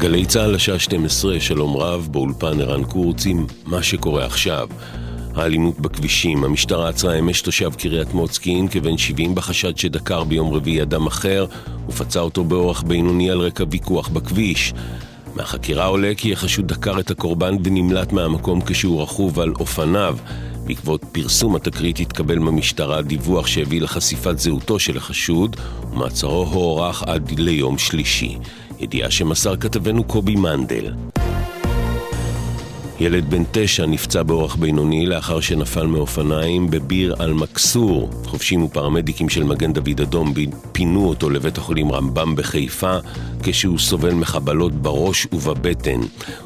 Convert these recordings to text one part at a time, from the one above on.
גלי צה"ל השעה 12, שלום רב, באולפן ערן קורץ מה שקורה עכשיו. האלימות בכבישים, המשטרה עצרה אמש תושב קריית מוצקין כבן 70 בחשד שדקר ביום רביעי אדם אחר ופצע אותו באורח בינוני על רקע ויכוח בכביש. מהחקירה עולה כי החשוד דקר את הקורבן ונמלט מהמקום כשהוא רכוב על אופניו. בעקבות פרסום התקרית התקבל במשטרה דיווח שהביא לחשיפת זהותו של החשוד ומעצרו הוארך עד ליום שלישי. ידיעה שמסר כתבנו קובי מנדל. ילד בן תשע נפצע באורח בינוני לאחר שנפל מאופניים בביר אל-מכסור. חובשים ופרמדיקים של מגן דוד אדום פינו אותו לבית החולים רמב"ם בחיפה כשהוא סובל מחבלות בראש ובבטן.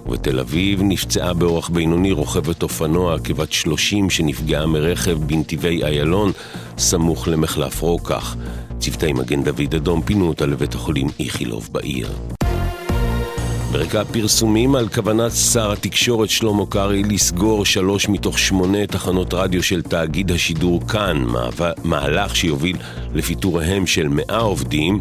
ובתל אביב נפצעה באורח בינוני רוכבת אופנוע כבת 30 שנפגעה מרכב בנתיבי איילון סמוך למחלף רוקח. צוותי מגן דוד אדום פינו אותה לבית החולים איכילוב בעיר. ברקע הפרסומים על כוונת שר התקשורת שלמה קרעי לסגור שלוש מתוך שמונה תחנות רדיו של תאגיד השידור כאן, מהלך שיוביל לפיטוריהם של מאה עובדים,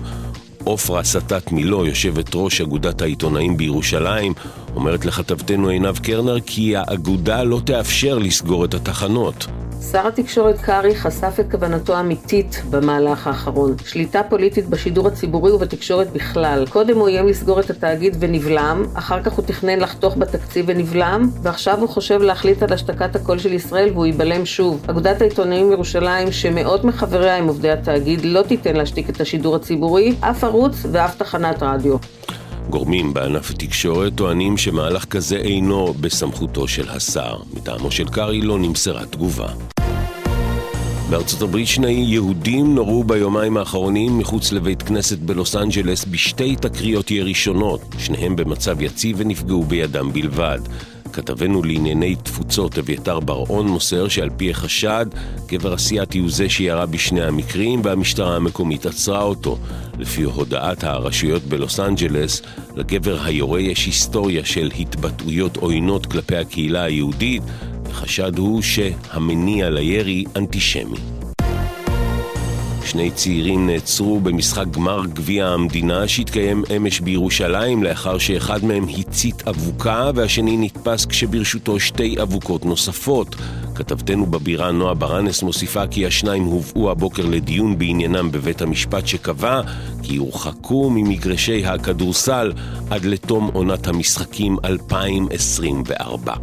עופרה סטת מילו, יושבת ראש אגודת העיתונאים בירושלים, אומרת לכתבתנו עינב קרנר כי האגודה לא תאפשר לסגור את התחנות. שר התקשורת קרעי חשף את כוונתו האמיתית במהלך האחרון. שליטה פוליטית בשידור הציבורי ובתקשורת בכלל. קודם הוא איים לסגור את התאגיד ונבלם, אחר כך הוא תכנן לחתוך בתקציב ונבלם, ועכשיו הוא חושב להחליט על השתקת הקול של ישראל והוא ייבלם שוב. אגודת העיתונאים ירושלים, שמאות מחבריה הם עובדי התאגיד, לא תיתן להשתיק את השידור הציבורי, אף ערוץ ואף תחנת רדיו. גורמים בענף התקשורת טוענים שמהלך כזה אינו בסמכותו של השר. מטעמו של קרעי לא נמסרה תגובה. בארצות הברית שני יהודים נורו ביומיים האחרונים מחוץ לבית כנסת בלוס אנג'לס בשתי תקריות ירי שונות, שניהם במצב יציב ונפגעו בידם בלבד. כתבנו לענייני תפוצות אביתר בר-און מוסר שעל פי החשד, גבר אסיאתי הוא זה שירה בשני המקרים והמשטרה המקומית עצרה אותו. לפי הודעת הרשויות בלוס אנג'לס, לגבר היורה יש היסטוריה של התבטאויות עוינות כלפי הקהילה היהודית, החשד הוא שהמניע לירי אנטישמי. שני צעירים נעצרו במשחק גמר גביע המדינה שהתקיים אמש בירושלים לאחר שאחד מהם הצית אבוקה והשני נתפס כשברשותו שתי אבוקות נוספות. כתבתנו בבירה נועה ברנס מוסיפה כי השניים הובאו הבוקר לדיון בעניינם בבית המשפט שקבע כי יורחקו ממגרשי הכדורסל עד לתום עונת המשחקים 2024.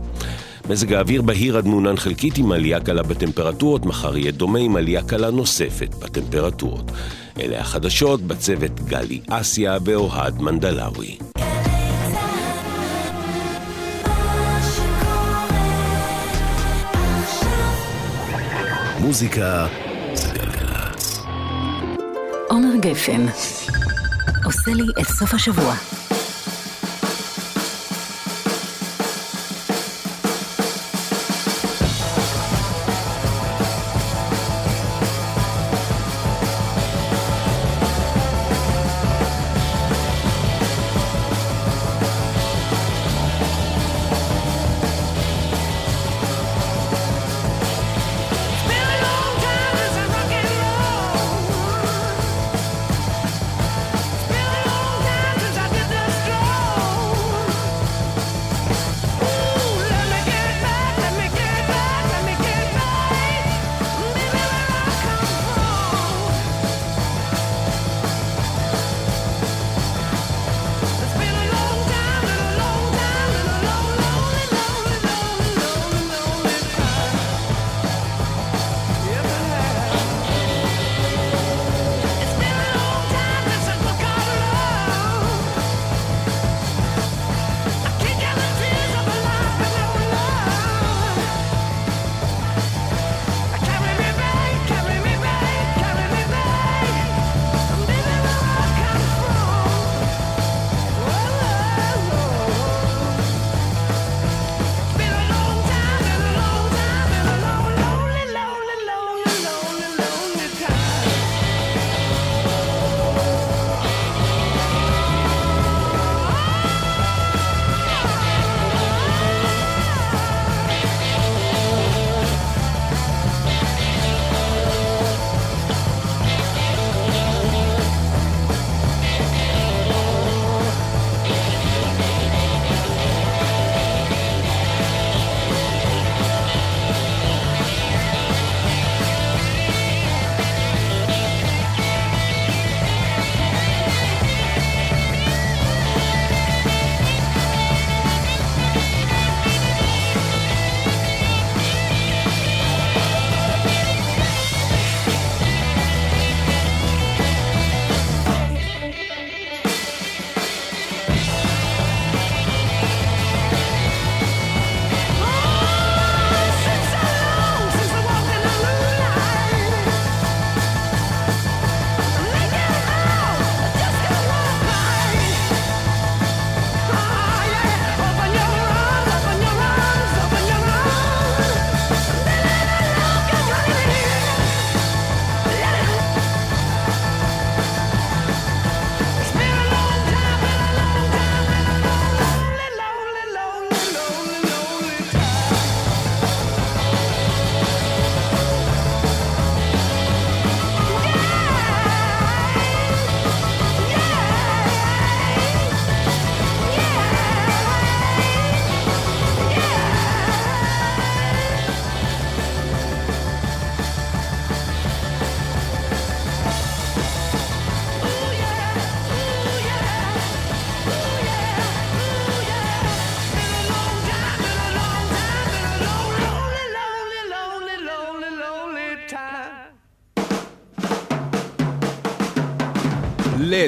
מזג האוויר בהיר עד מעונן חלקית עם עלייה קלה בטמפרטורות, מחר יהיה דומה עם עלייה קלה נוספת בטמפרטורות. אלה החדשות בצוות גלי אסיה ואוהד מנדלאווי. מוזיקה זה גלגלצ. עומר גפן עושה לי את סוף השבוע.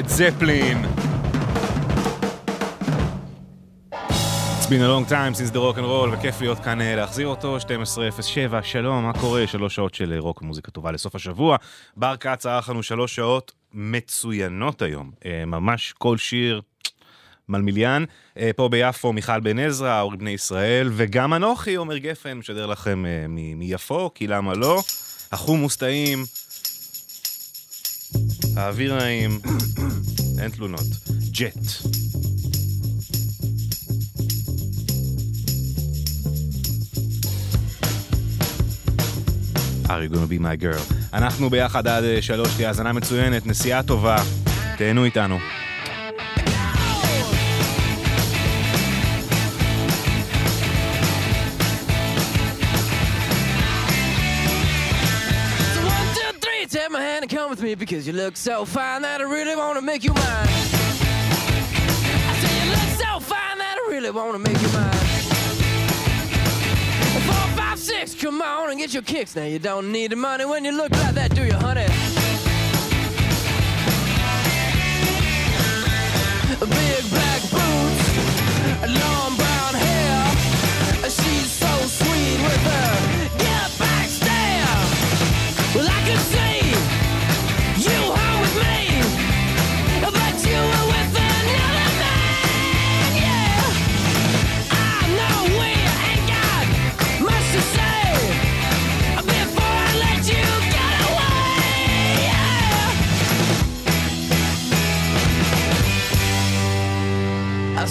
לד זפלין. It's been a long time since the rock and roll, וכיף להיות כאן אה, להחזיר אותו, 12.07, שלום, מה קורה? שלוש שעות של אה, רוק ומוזיקה טובה לסוף השבוע. בר כץ ערך לנו שלוש שעות מצוינות היום, אה, ממש כל שיר מלמיליאן. פה ביפו מיכל בן עזרא, אורי בני ישראל, וגם אנוכי, עומר גפן, משדר לכם מיפו, כי למה לא? החומוס טעים, האוויר נעים, אין תלונות. ג'ט. are you gonna be my girl? אנחנו ביחד עד אה, שלוש, תהיה האזנה מצוינת, נסיעה טובה, תהנו איתנו. With me because you look so fine that I really want to make you mine. I say you look so fine that I really want to make you mine. Four, five, six, come on and get your kicks. Now you don't need the money when you look like that, do you, honey? Big black boots, long brown hair. She's so sweet with her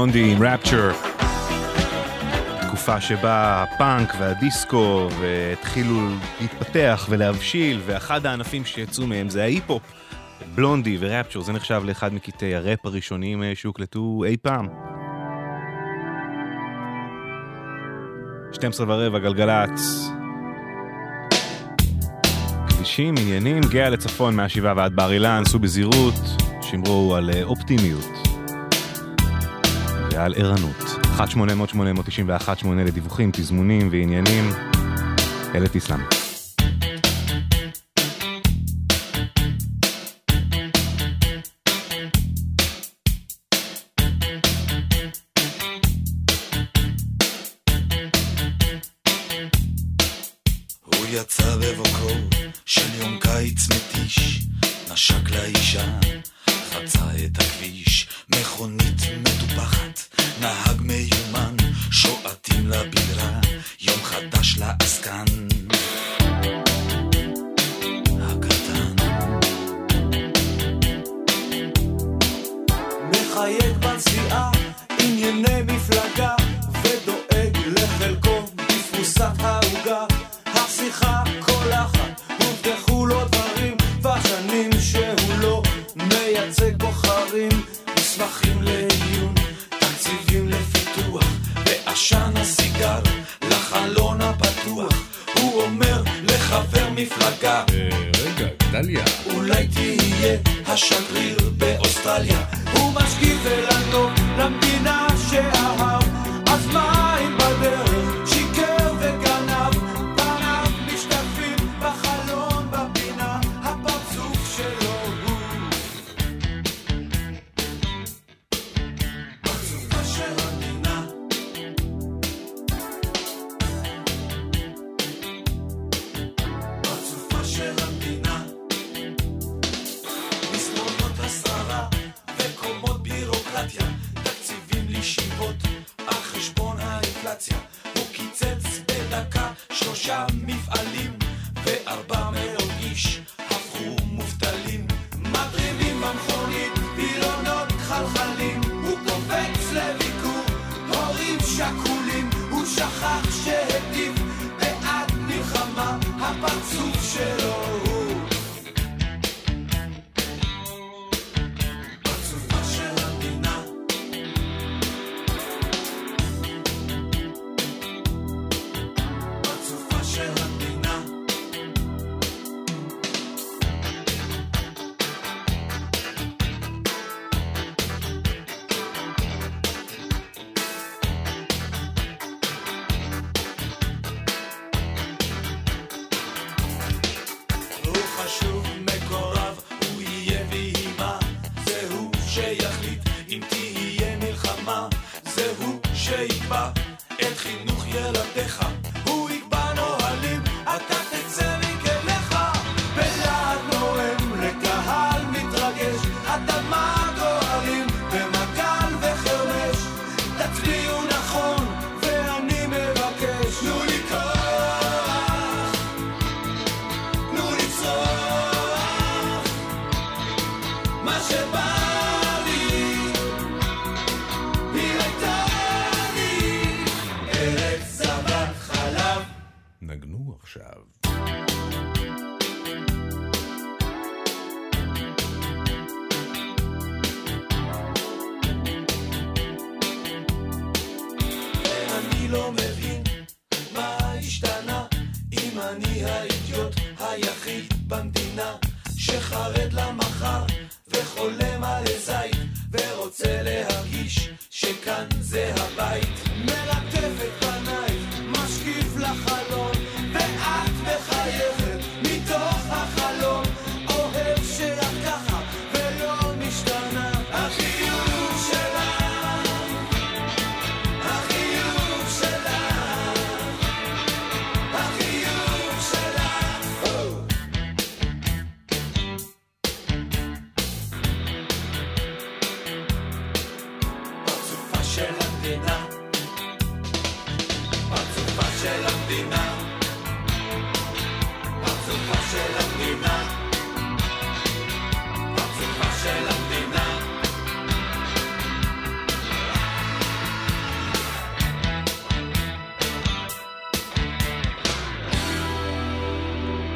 בלונדי עם רפצ'ר. תקופה שבה הפאנק והדיסקו התחילו להתפתח ולהבשיל, ואחד הענפים שיצאו מהם זה ההיפ-הופ. בלונדי ורפצ'ר, זה נחשב לאחד מקטעי הראפ הראשונים אה, שהוקלטו אי פעם. 12 ורבע גלגלצ. כבישים, עניינים, גאה לצפון מהשבעה ועד בר אילן, סעו בזהירות, שמרו על אה, אופטימיות. על ערנות. 1-800-891-8 לדיווחים, תזמונים ועניינים. אלה תסלם.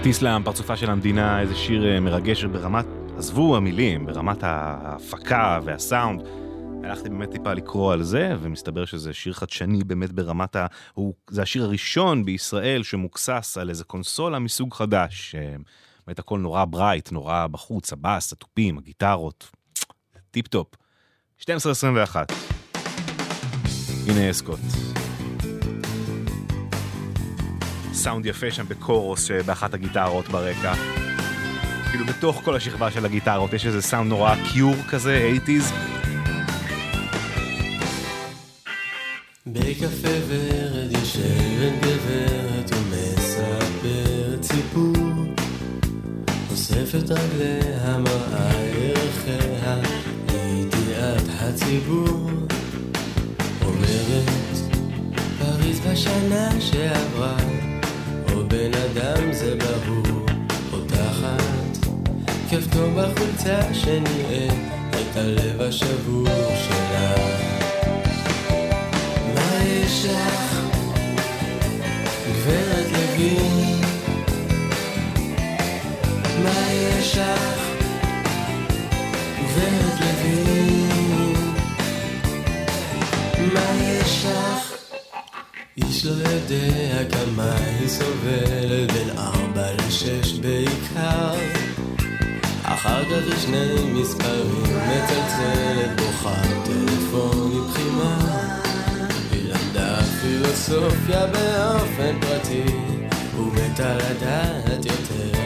טיסלאם, פרצופה של המדינה, איזה שיר אה, מרגש ברמת, עזבו המילים, ברמת ההפקה והסאונד. הלכתי באמת טיפה לקרוא על זה, ומסתבר שזה שיר חדשני באמת ברמת ה... הוא... זה השיר הראשון בישראל שמוקסס על איזה קונסולה מסוג חדש. אה, באמת הכל נורא bright, נורא בחוץ, הבאס, התופים, הגיטרות. טיפ טופ. 12.21. הנה אסקוט. סאונד יפה שם בקורוס באחת הגיטרות ברקע. כאילו בתוך כל השכבה של הגיטרות יש איזה סאונד נורא קיור כזה, 80's. בקפה ורד רגליה מראה ערכיה לידיעת הציבור אומרת פריז בשנה שעברה בן אדם זה ברור פותחת כפתור בחולצה שנראה את הלב השבור שלה מה יש לך, גברת לוין? מה יש לך, גברת לוין? מה יש לך? איש לא יודע כמה היא סובלת בין ארבע לשש בעיקר. אחר כך היא שני מספרים מצלצלת בוכה טלפון מבחינה היא למדה פילוסופיה באופן פרטי ומתה לדעת יותר.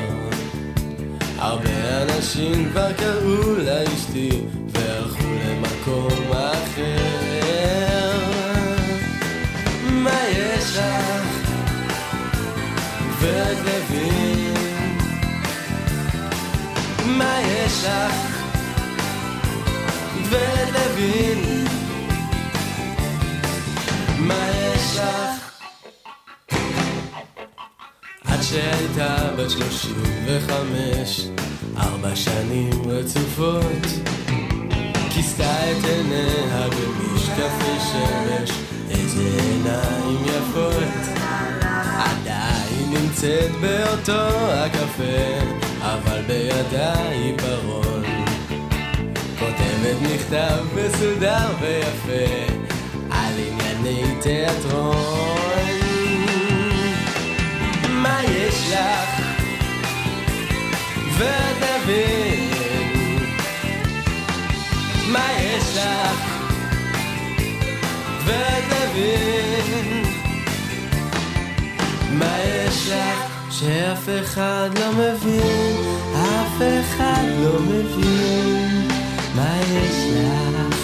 הרבה אנשים כבר קראו לה אשתי והלכו למקום אחר גברת לוין מה יש לך? גברת לוין מה יש לך? עד שהייתה בת שלושים וחמש, ארבע שנים רצופות, כיסתה את עיניה במשקפי שמש, איזה עיניים יפות. נמצאת באותו הקפה, אבל בידה עיפרון. כותבת מכתב מסודר ויפה, על ענייני תיאטרון. מה יש לך? ואת תבין. מה יש לך? ואת תבין. מה יש לך שאף אחד לא מבין, אף אחד לא מבין, מה יש לך?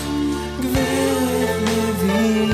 גברת מבין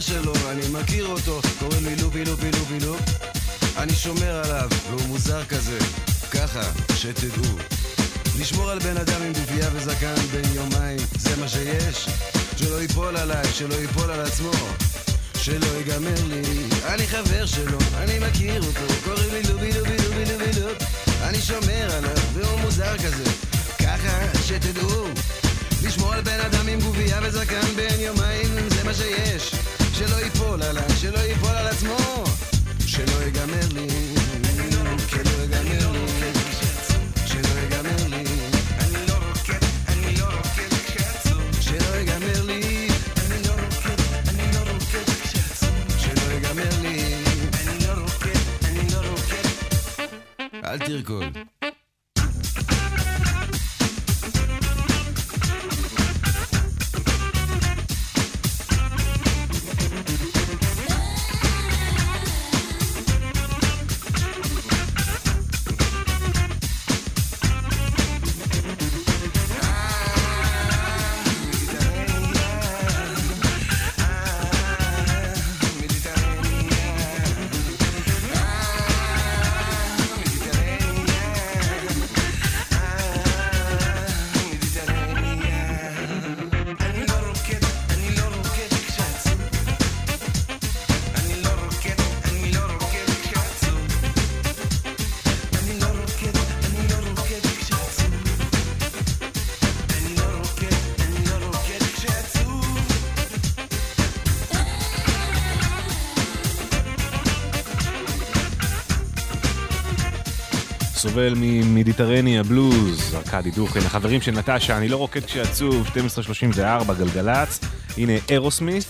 חבר שלו, אני מכיר אותו, קוראים לי לובי לובי לובי לוב. אני שומר עליו, והוא מוזר כזה, ככה, שתדעו. לשמור על בן אדם עם גופייה וזקן בין יומיים, זה מה שיש. שלא ייפול עליי, שלא ייפול על עצמו, שלא ייגמר לי. אני חבר שלו, אני מכיר אותו, קוראים לי לובי לובי לובי לובי לוב. אני שומר עליו, והוא מוזר כזה, ככה, שתדעו. לשמור על בן אדם עם גובייה וזקן בין יומיים, זה מה שיש. שלא ייפול עליי, שלא ייפול על עצמו, שלא ייגמר כן, לא לי, שלא ייגמר לי, שלא ייגמר לי. שלא ייגמר לי, שלא ייגמר לי, אל תרקוד. סובל ממידיטרני הבלוז, ארכדי דוכן, החברים של נטשה, אני לא רוקד כשעצוב, 1234 גלגלצ, הנה אירוסמית.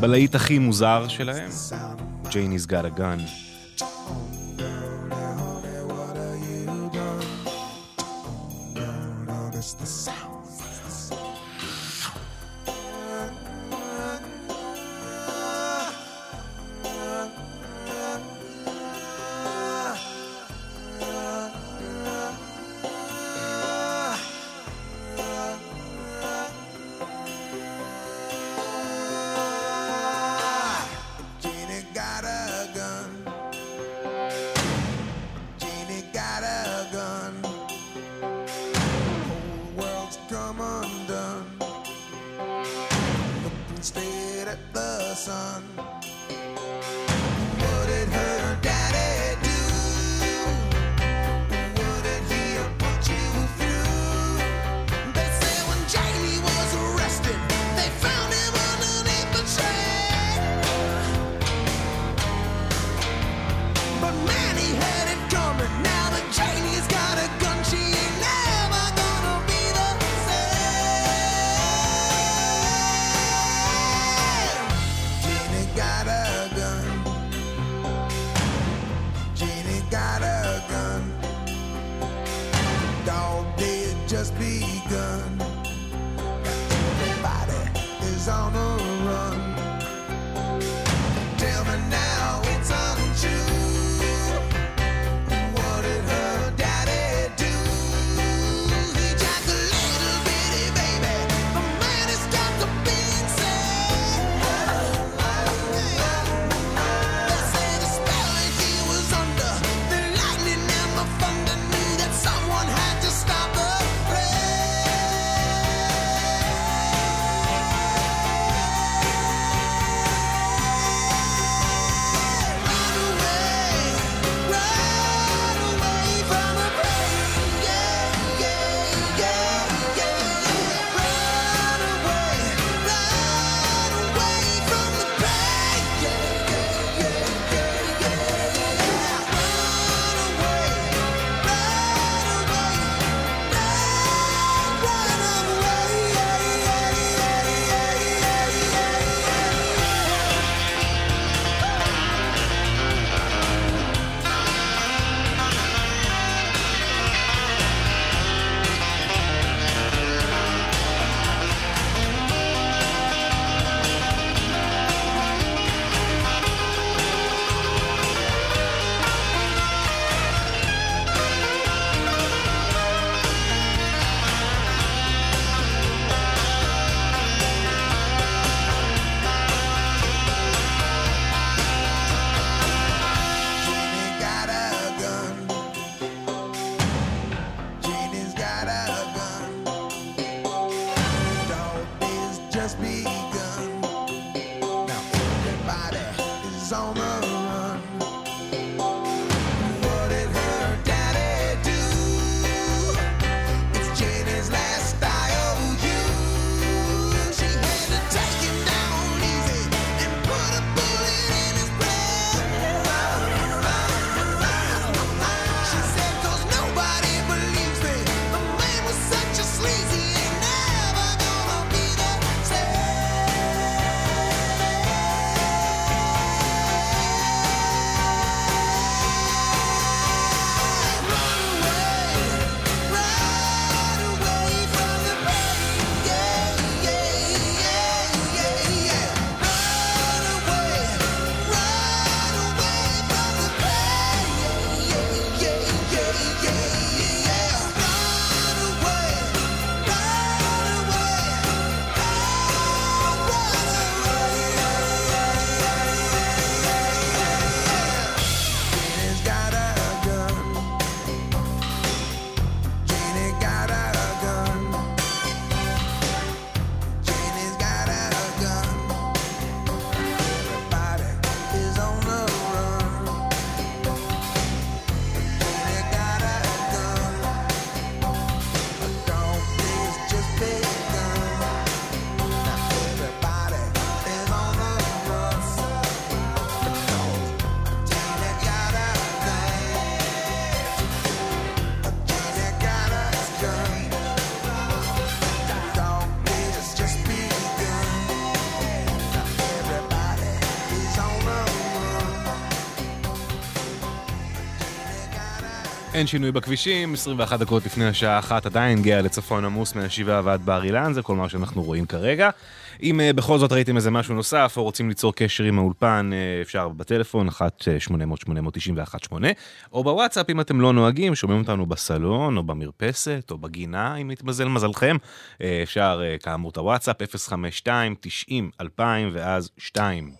בלהיט הכי מוזר שלהם, ג'ייני's got a gun. אין שינוי בכבישים, 21 דקות לפני השעה אחת עדיין גאה לצפון עמוס מהשבעה ועד בר אילן, זה כל מה שאנחנו רואים כרגע. אם uh, בכל זאת ראיתם איזה משהו נוסף, או רוצים ליצור קשר עם האולפן, uh, אפשר בטלפון, 1-800-891-8, או בוואטסאפ אם אתם לא נוהגים, שומעים אותנו בסלון, או במרפסת, או בגינה, אם יתמזל מזלכם. אפשר, כאמור, את הוואטסאפ, 052-90-2000 ואז 2.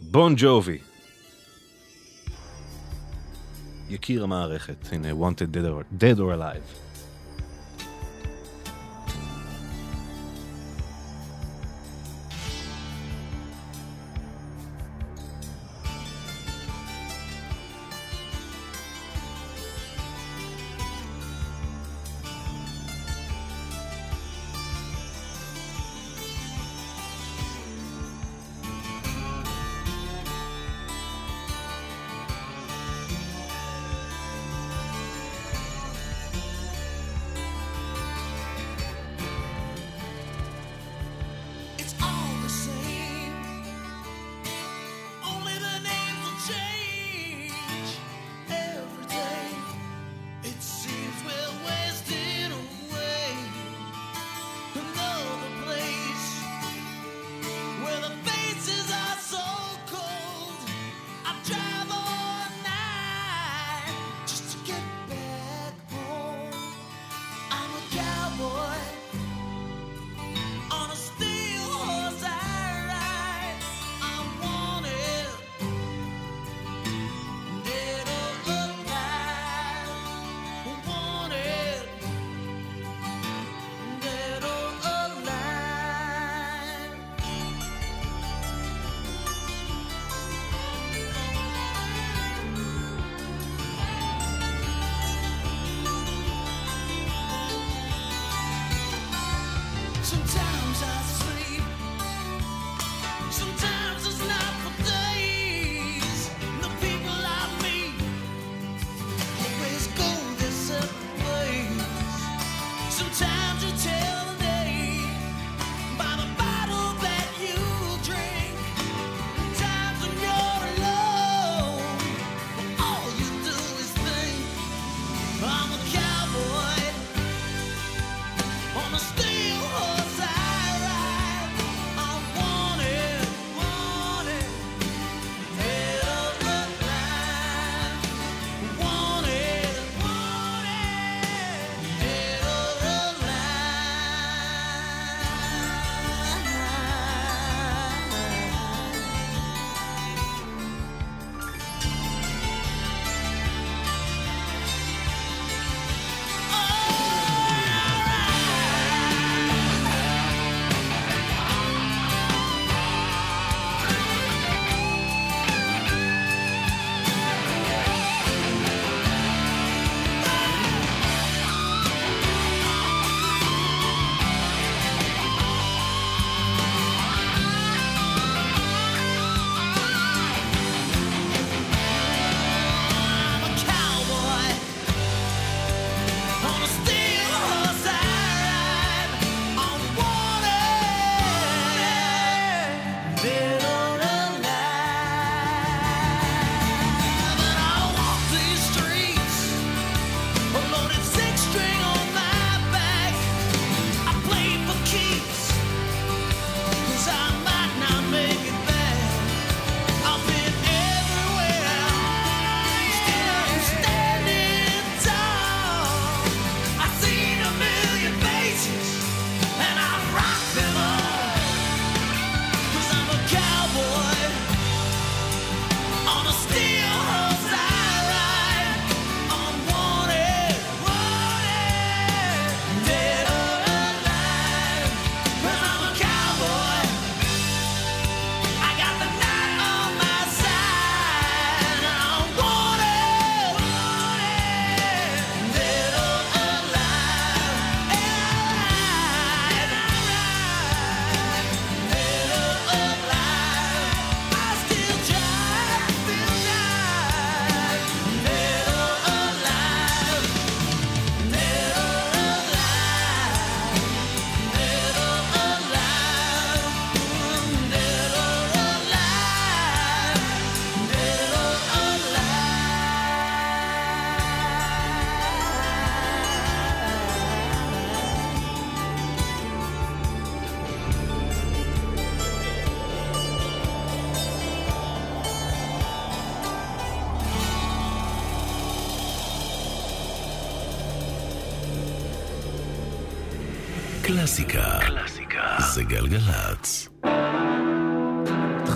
בון ג'ובי. יקיר המערכת, הנה, wanted dead or, dead or alive.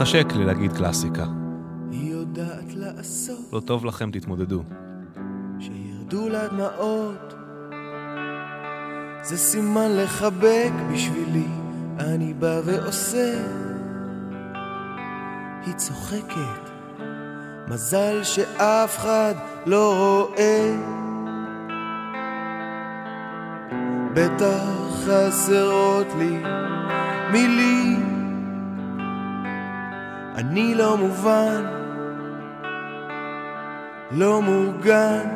התחשק לי להגיד קלאסיקה. היא יודעת לעשות לא טוב לכם, תתמודדו. שירדו לה דמעות. זה סימן לחבק בשבילי. אני בא ועושה. היא צוחקת. מזל שאף אחד לא רואה. בטח חסרות לי מילים אני לא מובן לא מוגן.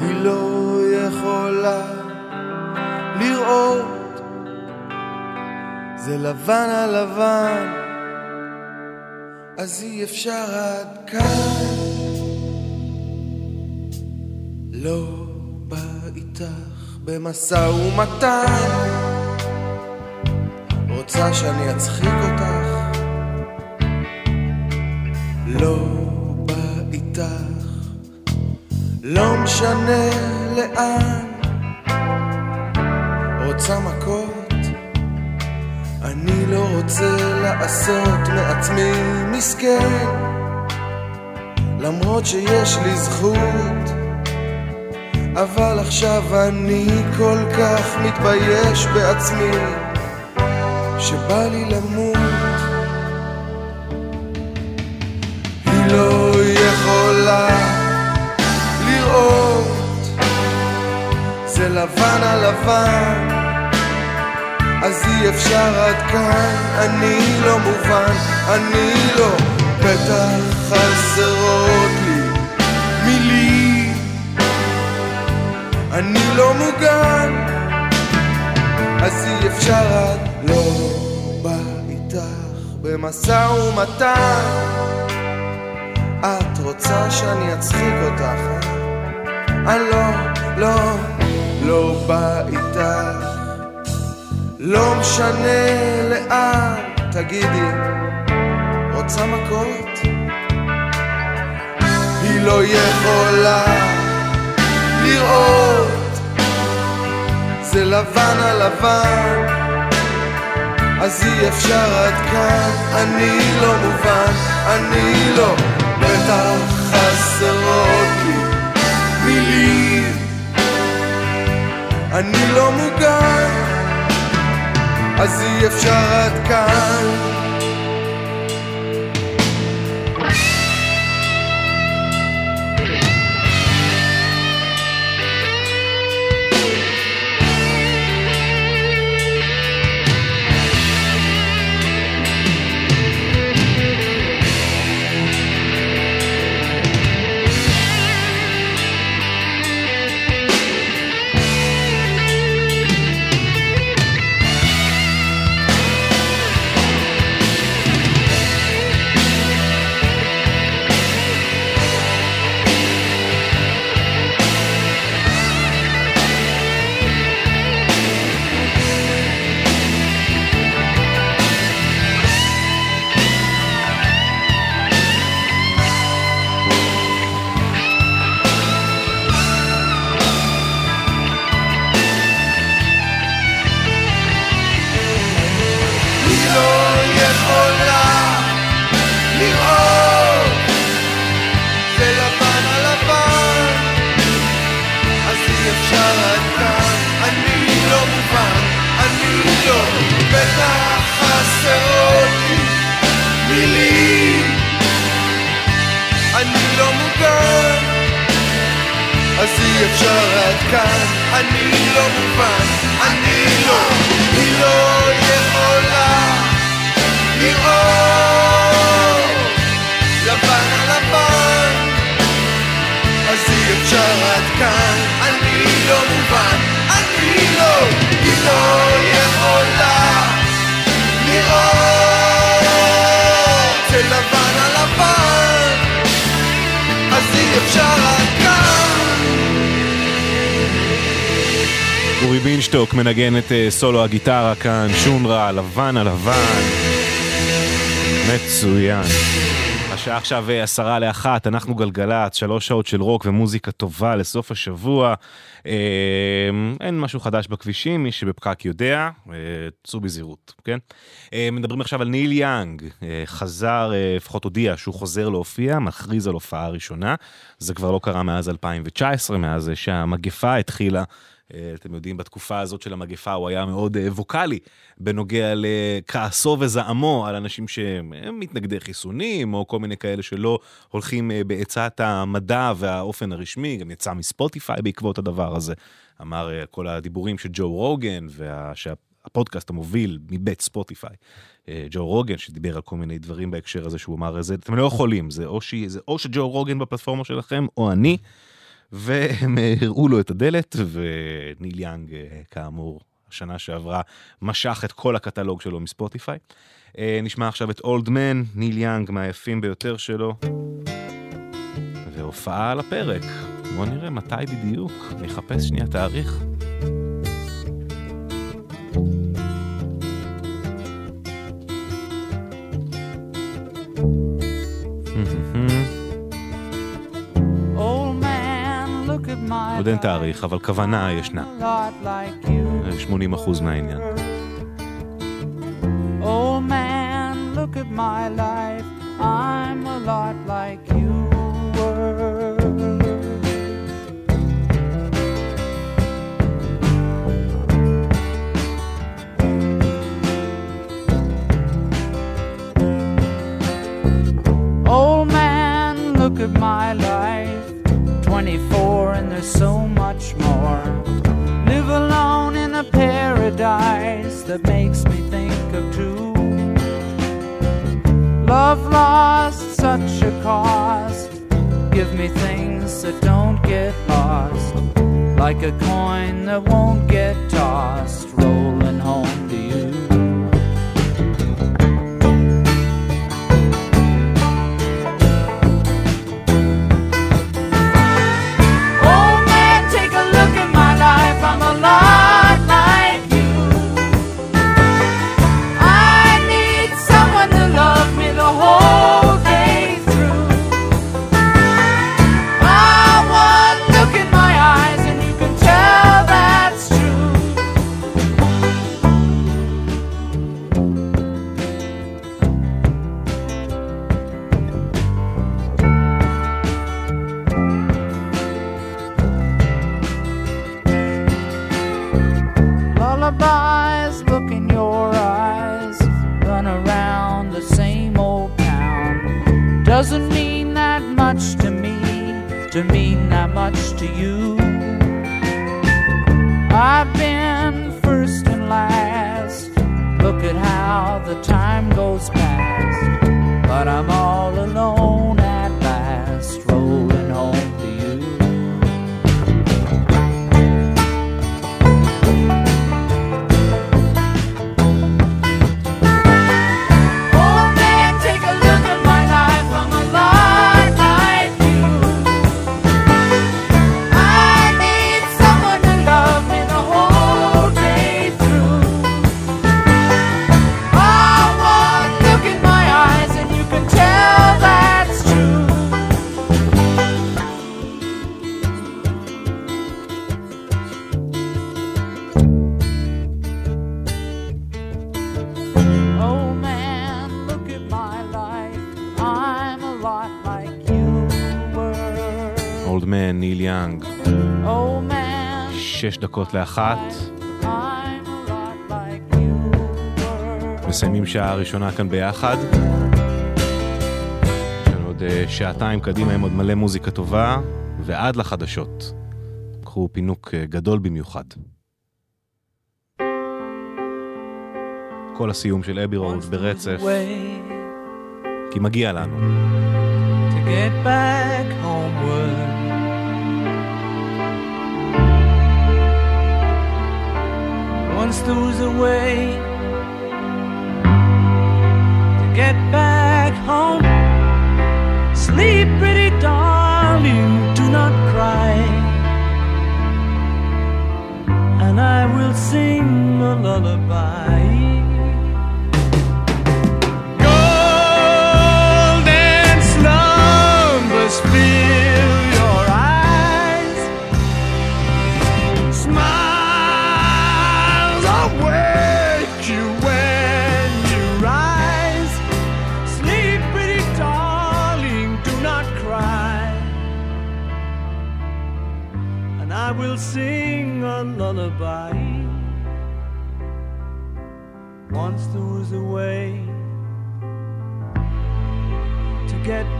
היא לא יכולה לראות. זה לבן על לבן אז אי אפשר עד כאן. לא בא איתך במשא ומתן רוצה שאני אצחיק אותך? לא בא איתך. לא משנה לאן. רוצה מכות? אני לא רוצה לעשות מעצמי מסכן. למרות שיש לי זכות. אבל עכשיו אני כל כך מתבייש בעצמי שבא לי למות. היא לא יכולה לראות. זה לבן על לבן. אז אי אפשר עד כאן. אני לא מובן. אני לא בטח חסרות לי מילים. אני לא מוגן. אז אי אפשר עד לא בא איתך במשא ומתן את רוצה שאני אצחיק אותך, אה? אני לא, לא, לא בא איתך לא משנה לאן, תגידי, רוצה מכות? היא לא יכולה לראות זה לבן על לבן אז אי אפשר עד כאן, אני לא מובן, אני לא בטח חסרות לי מילים. אני לא מוגן, אז אי אפשר עד כאן אפשר עד כאן. אני לא מובן אני לא היא לא יכולה. לראות לבן על לבן אז אי אפשר עד כאן. אני לא מובן אני לא היא לא יכולה. לראות זה לבן על לבן אז אי אפשר אורי בינשטוק מנגן את אה, סולו הגיטרה כאן, שונרה, לבן על לבן. מצוין. השעה עכשיו אה, עשרה לאחת, אנחנו גלגלצ, שלוש שעות של רוק ומוזיקה טובה לסוף השבוע. אה, אין משהו חדש בכבישים, מי שבפקק יודע, צאו בזהירות, כן? מדברים עכשיו על ניל יאנג, חזר, לפחות הודיע שהוא חוזר להופיע, מכריז על הופעה ראשונה. זה כבר לא קרה מאז 2019, מאז שהמגפה התחילה. אה, אתם יודעים, בתקופה הזאת של המגפה הוא היה מאוד אה, ווקאלי בנוגע לכעסו וזעמו על אנשים שהם מתנגדי חיסונים, או כל מיני כאלה שלא הולכים אה, בעצת המדע והאופן הרשמי, גם יצא מספוטיפיי בעקבות הדבר הזה. אמר אה, כל הדיבורים של ג'ו רוגן, וה... שהפודקאסט המוביל מבית ספוטיפיי, אה, ג'ו רוגן, שדיבר על כל מיני דברים בהקשר הזה, שהוא אמר, זה, אתם לא יכולים, זה או, ש... זה או שג'ו רוגן בפלטפורמה שלכם, או אני. והם אה, הראו לו את הדלת, וניל יאנג, אה, כאמור, השנה שעברה, משך את כל הקטלוג שלו מספוטיפיי. אה, נשמע עכשיו את אולד מן, ניל יאנג מהיפים ביותר שלו, והופעה על הפרק. בואו נראה מתי בדיוק, נחפש שנייה תאריך. עוד אין תאריך, אבל כוונה ישנה. lot like you. 80% מהעניין. Old man, look at my life. I'm a lot like you were. Old man, look at my life. 24 and there's so much more. Live alone in a paradise that makes me think of two. Love lost such a cost. Give me things that don't get lost. Like a coin that won't get tossed. שש דקות לאחת. מסיימים שעה ראשונה כאן ביחד. יש לנו עוד אה, שעתיים קדימה עם עוד מלא מוזיקה טובה, ועד לחדשות. קחו פינוק אה, גדול במיוחד. כל הסיום של אבי רוד ברצף, כי מגיע לנו. to get back homeward. must lose a way to get back home. Sleep, pretty darling, do not cry. And I will sing a lullaby. fill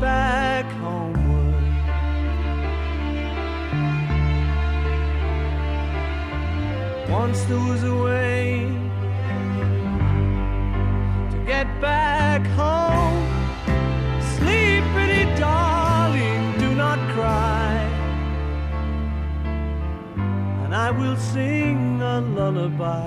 back homeward. Once there was a way to get back home. Sleep, pretty darling, do not cry. And I will sing a lullaby.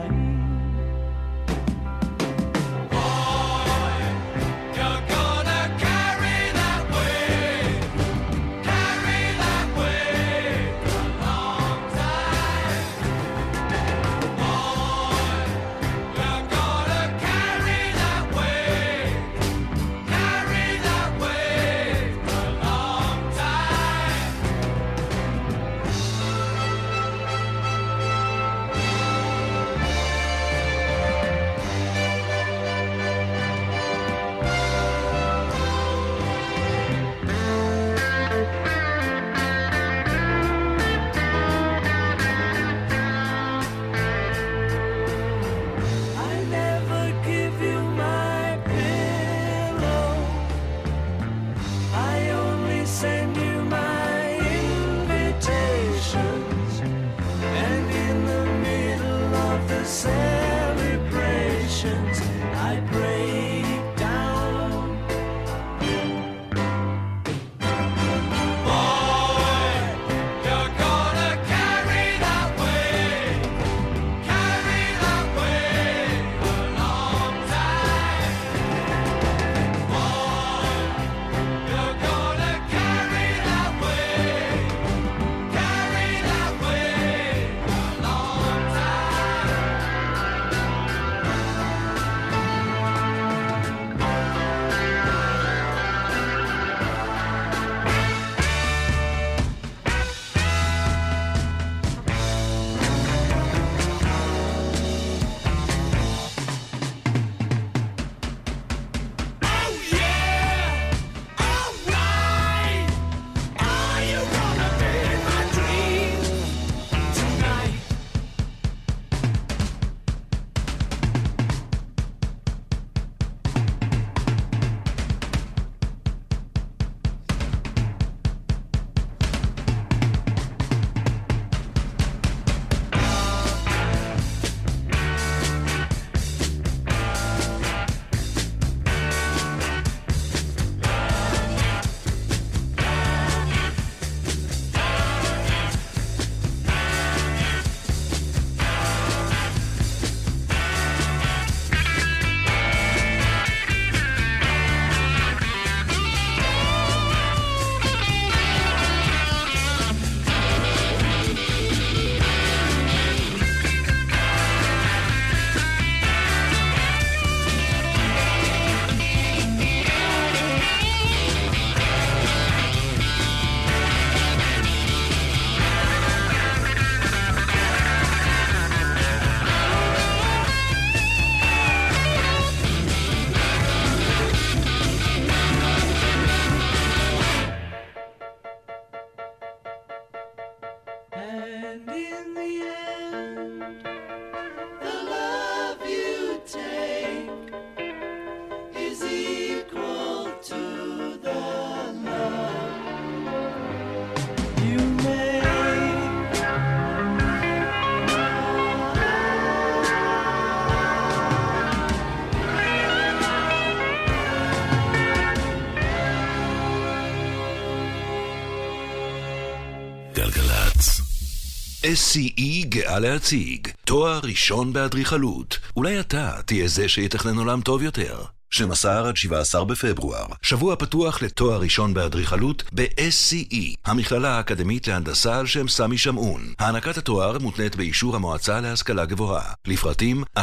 SCE גאה להציג, תואר ראשון באדריכלות. אולי אתה תהיה זה שיתכנן עולם טוב יותר. 12 עד 17 בפברואר, שבוע פתוח לתואר ראשון באדריכלות ב-SCE, המכללה האקדמית להנדסה על שם סמי שמעון. הענקת התואר מותנית באישור המועצה להשכלה גבוהה. לפרטים 1-800-207-777.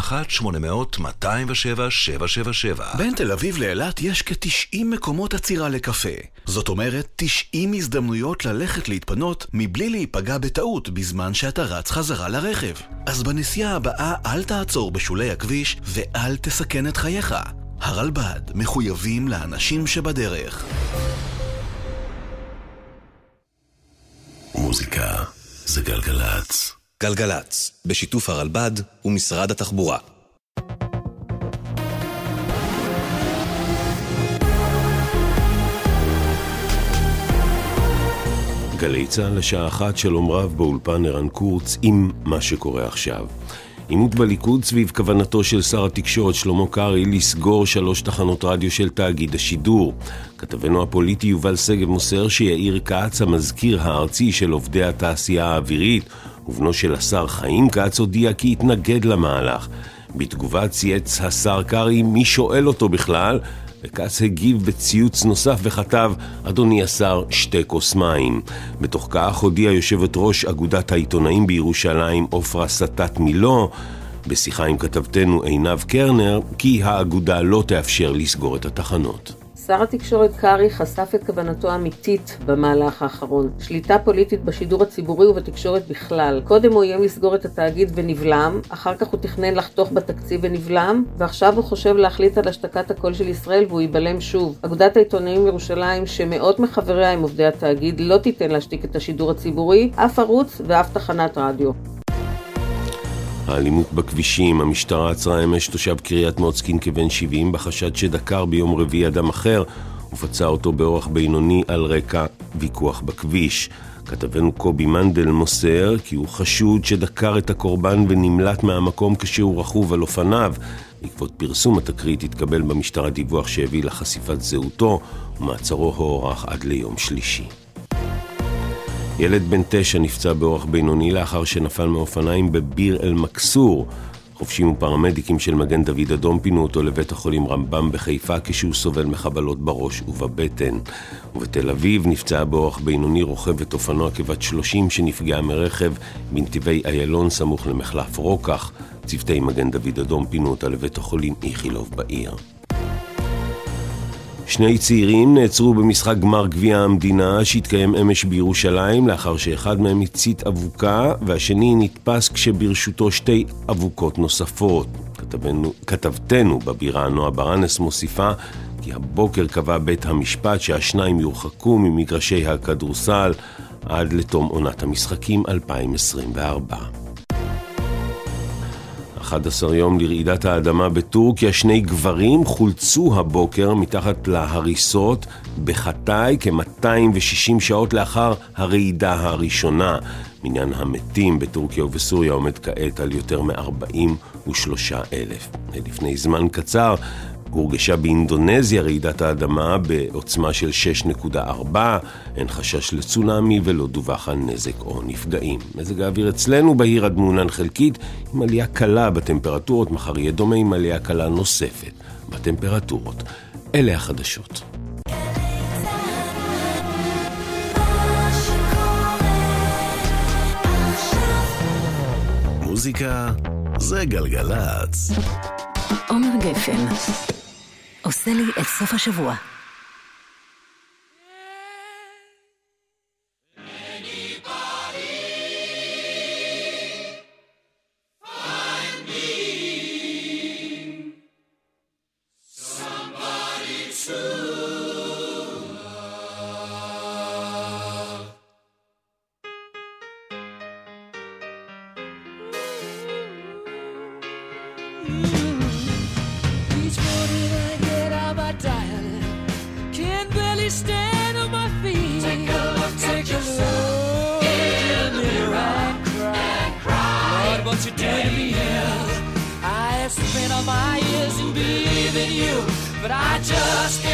בין תל אביב לאילת יש כ-90 מקומות עצירה לקפה. זאת אומרת, 90 הזדמנויות ללכת להתפנות מבלי להיפגע בטעות בזמן שאתה רץ חזרה לרכב. אז בנסיעה הבאה אל תעצור בשולי הכביש ואל תסכן את חייך. הרלב"ד מחויבים לאנשים שבדרך. מוזיקה זה גלגלצ. גלגלצ, בשיתוף הרלב"ד ומשרד התחבורה. גלי צה"ל לשעה אחת, שלום רב באולפן ערן קורץ עם מה שקורה עכשיו. עימות בליכוד סביב כוונתו של שר התקשורת שלמה קרעי לסגור שלוש תחנות רדיו של תאגיד השידור. כתבנו הפוליטי יובל שגב מוסר שיאיר כץ, המזכיר הארצי של עובדי התעשייה האווירית, ובנו של השר חיים כץ הודיע כי יתנגד למהלך. בתגובה צייץ השר קרעי מי שואל אותו בכלל, וכץ הגיב בציוץ נוסף וכתב, אדוני השר, שתי כוס מים. בתוך כך הודיעה יושבת ראש אגודת העיתונאים בירושלים, עופרה סטת מילו, בשיחה עם כתבתנו עינב קרנר, כי האגודה לא תאפשר לסגור את התחנות. שר התקשורת קרעי חשף את כוונתו האמיתית במהלך האחרון. שליטה פוליטית בשידור הציבורי ובתקשורת בכלל. קודם הוא איים לסגור את התאגיד ונבלם, אחר כך הוא תכנן לחתוך בתקציב ונבלם, ועכשיו הוא חושב להחליט על השתקת הקול של ישראל והוא ייבלם שוב. אגודת העיתונאים ירושלים, שמאות מחבריה הם עובדי התאגיד, לא תיתן להשתיק את השידור הציבורי, אף ערוץ ואף תחנת רדיו. האלימות בכבישים, המשטרה עצרה אמש תושב קריית מוצקין כבן 70 בחשד שדקר ביום רביעי אדם אחר ופצע אותו באורח בינוני על רקע ויכוח בכביש. כתבנו קובי מנדל מוסר כי הוא חשוד שדקר את הקורבן ונמלט מהמקום כשהוא רכוב על אופניו. בעקבות פרסום התקרית התקבל במשטרה דיווח שהביא לחשיפת זהותו ומעצרו הוארך עד ליום שלישי. ילד בן תשע נפצע באורח בינוני לאחר שנפל מאופניים בביר אל-מכסור. חובשים ופרמדיקים של מגן דוד אדום פינו אותו לבית החולים רמב"ם בחיפה כשהוא סובל מחבלות בראש ובבטן. ובתל אביב נפצעה באורח בינוני רוכבת אופנוע כבת 30 שנפגעה מרכב בנתיבי איילון סמוך למחלף רוקח. צוותי מגן דוד אדום פינו אותה לבית החולים איכילוב בעיר. שני צעירים נעצרו במשחק גמר גביע המדינה שהתקיים אמש בירושלים לאחר שאחד מהם הצית אבוקה והשני נתפס כשברשותו שתי אבוקות נוספות. כתבנו, כתבתנו בבירה נועה ברנס מוסיפה כי הבוקר קבע בית המשפט שהשניים יורחקו ממגרשי הכדורסל עד לתום עונת המשחקים 2024. 11 יום לרעידת האדמה בטורקיה, שני גברים חולצו הבוקר מתחת להריסות בחטאי כ-260 שעות לאחר הרעידה הראשונה. מניין המתים בטורקיה ובסוריה עומד כעת על יותר מ-43 אלף. לפני זמן קצר הורגשה באינדונזיה רעידת האדמה בעוצמה של 6.4, אין חשש לצונאמי ולא דווח על נזק או נפגעים. מזג האוויר אצלנו בהיר עד מעונן חלקית, עם עלייה קלה בטמפרטורות, מחר יהיה דומה עם עלייה קלה נוספת בטמפרטורות. אלה החדשות. מוזיקה זה גלגלצ. עומר גפן עושה לי את סוף השבוע. But I just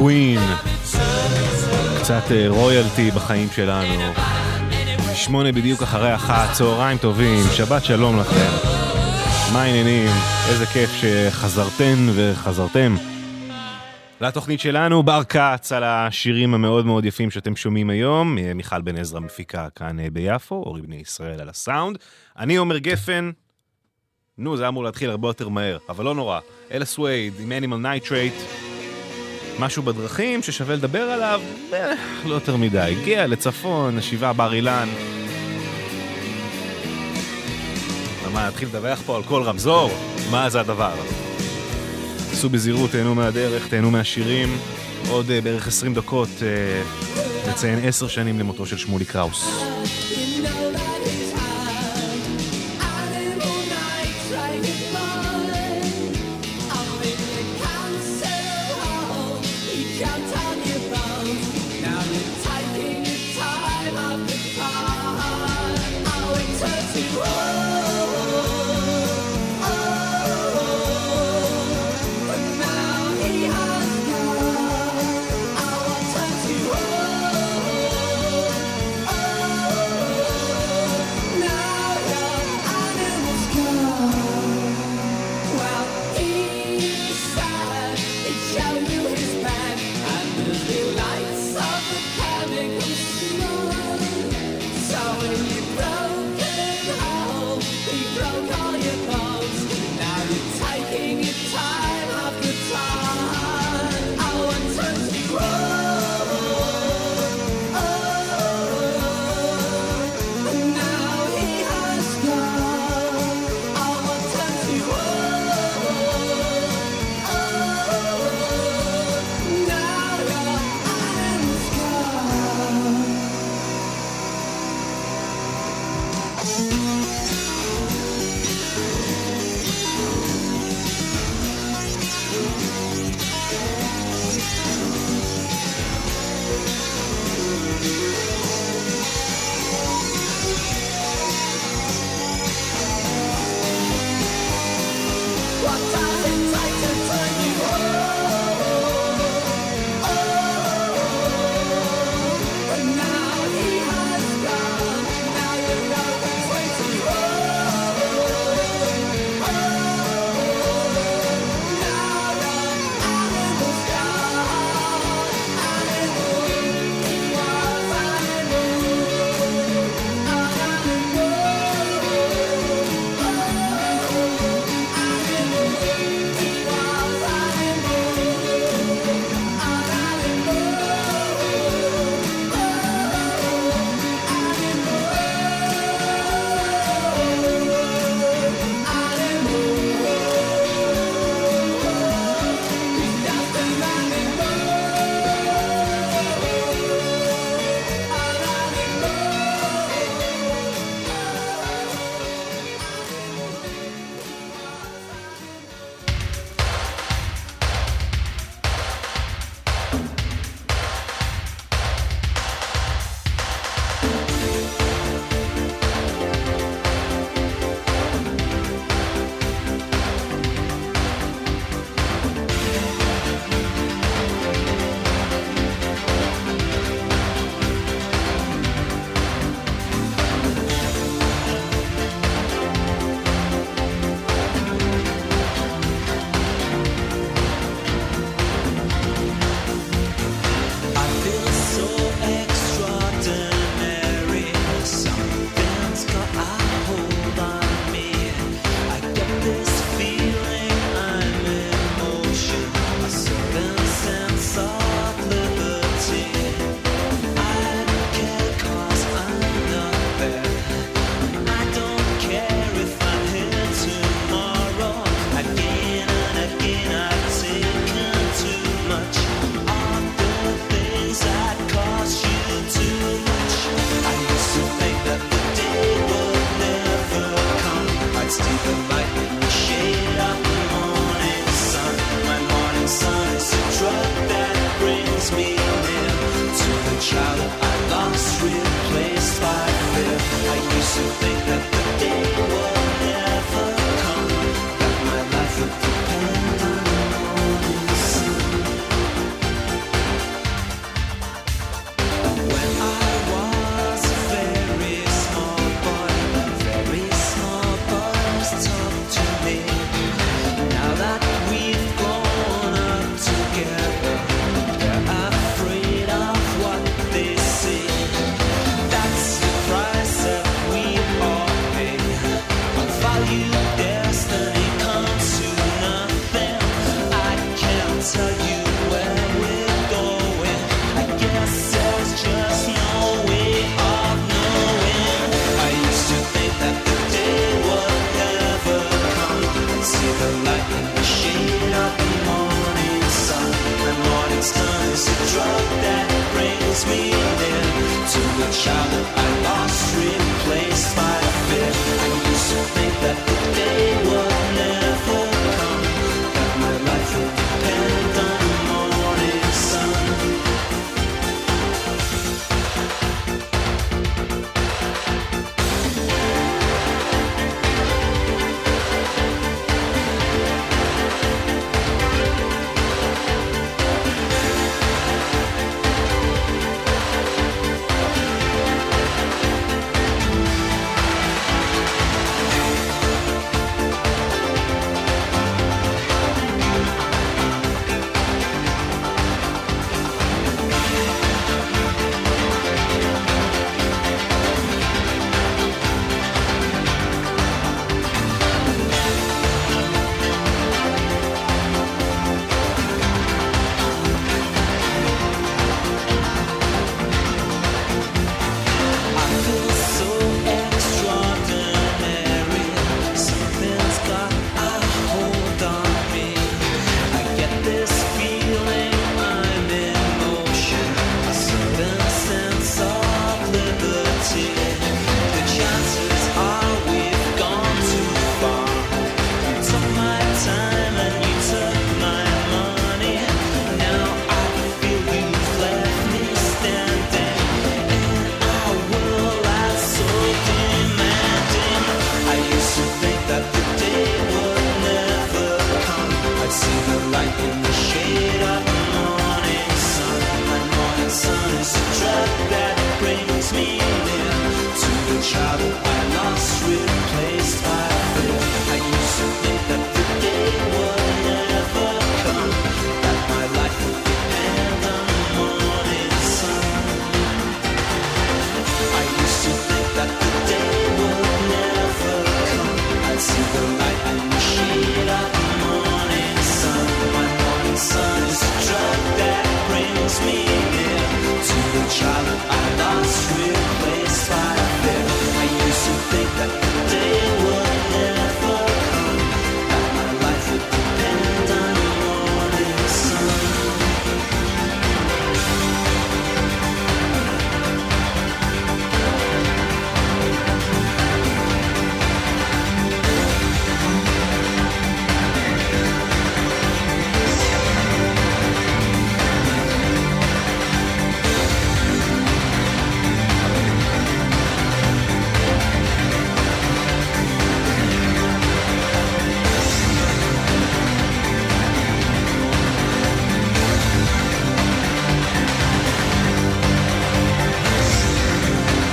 קווין, קצת אה, רויאלטי בחיים שלנו. שמונה בדיוק אחרי אחת, צהריים טובים, שבת שלום לכם. מה העניינים? איזה כיף שחזרתן וחזרתם. לתוכנית שלנו, בר כץ על השירים המאוד מאוד יפים שאתם שומעים היום. אה, מיכל בן עזרא מפיקה כאן אה, ביפו, אורי בני ישראל על הסאונד. אני עומר גפן. נו, זה אמור להתחיל הרבה יותר מהר, אבל לא נורא. אלה סווייד עם Animal Nitrate. משהו בדרכים ששווה לדבר עליו, אה, לא יותר מדי. הגיע לצפון, השבעה בר אילן. מה, נתחיל לדווח פה על כל רמזור? מה זה הדבר? עשו בזהירות, תהנו מהדרך, תהנו מהשירים. עוד אה, בערך 20 דקות אה, נציין 10 שנים למותו של שמולי קראוס.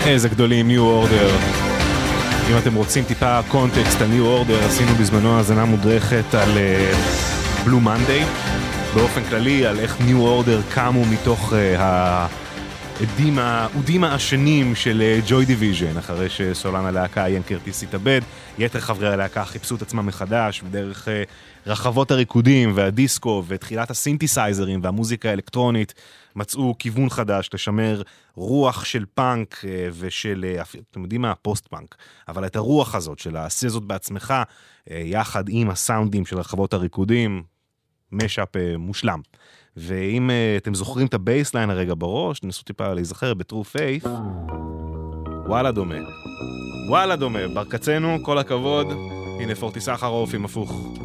איזה גדולים, New Order. אם אתם רוצים טיפה קונטקסט על New Order, עשינו בזמנו האזנה מודרכת על Blue Monday. באופן כללי, על איך New Order קמו מתוך uh, העדים האודים העשנים של Joy Division, אחרי שסולן הלהקה איאן קרטיס התאבד. יתר חברי הלהקה חיפשו את עצמם מחדש, ודרך uh, רחבות הריקודים והדיסקו ותחילת הסינתסייזרים והמוזיקה האלקטרונית, מצאו כיוון חדש לשמר רוח של פאנק אה, ושל, אה, אתם יודעים מה? פוסט-פאנק. אבל את הרוח הזאת של העשה זאת בעצמך, אה, יחד עם הסאונדים של רחבות הריקודים, mashup מושלם. ואם אתם זוכרים את ה bassline הרגע בראש, תנסו טיפה להיזכר ב-True Faith, וואלה דומה. וואלה דומה, בר קצנו, כל הכבוד. הנה פורטי סחרוף עם הפוך.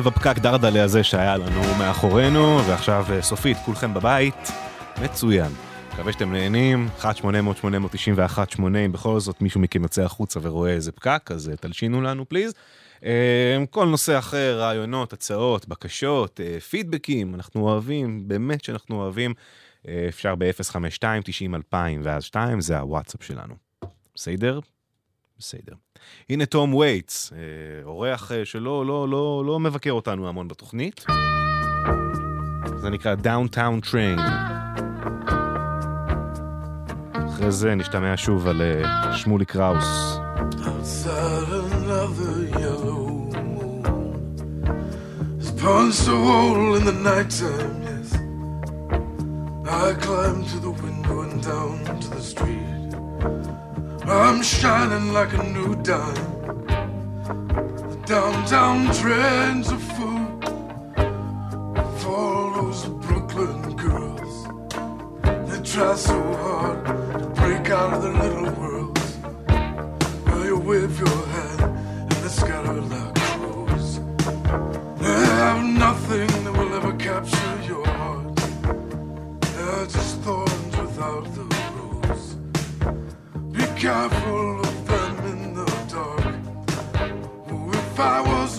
גם הרבע פקק דרדלה הזה שהיה לנו מאחורינו, ועכשיו אה, סופית, כולכם בבית, מצוין. מקווה שאתם נהנים, 1-800-891-8, אם בכל זאת מישהו מכם יוצא החוצה ורואה איזה פקק, אז אה, תלשינו לנו פליז. אה, כל נושא אחר, רעיונות, הצעות, בקשות, פידבקים, אנחנו אוהבים, באמת שאנחנו אוהבים. אפשר ב-052-90-2000 ואז 2, זה הוואטסאפ שלנו. בסדר? בסדר. הנה תום וייטס, אה, אורח אה, שלא לא, לא, לא מבקר אותנו המון בתוכנית. זה נקרא Downtown Train. אחרי זה נשתמע שוב על אה, שמולי קראוס. Punched a hole in the nighttime, yes. I climb to the window and down to the street. I'm shining like a new dime. The downtown trends are full for all those Brooklyn girls. They try so hard to break out of their little worlds. Well, you wave your hand and they scatter like crows. They have nothing that will ever capture your heart. They're just thorns without the careful of them in the dark. Oh, if I was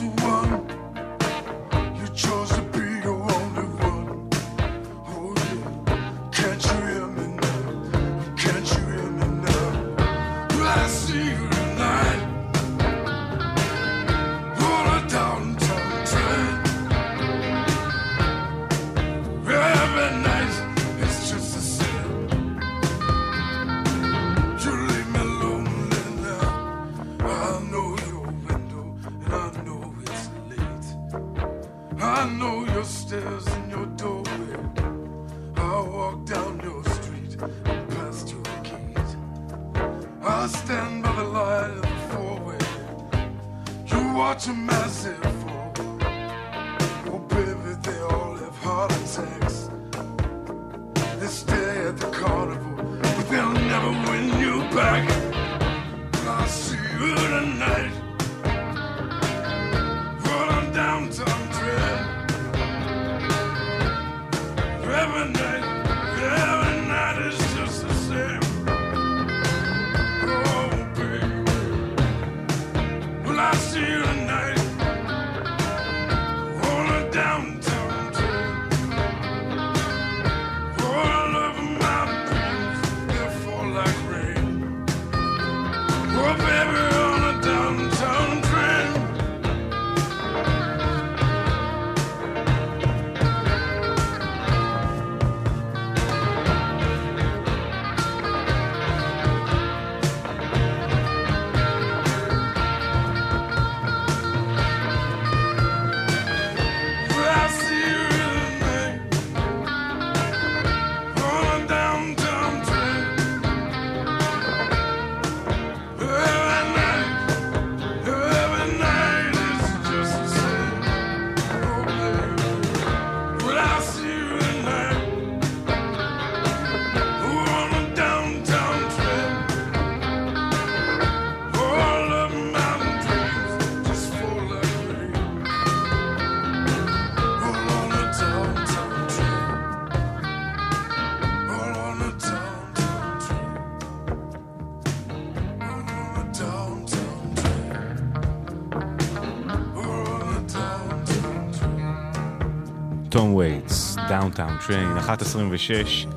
Downtown Train, 1.26.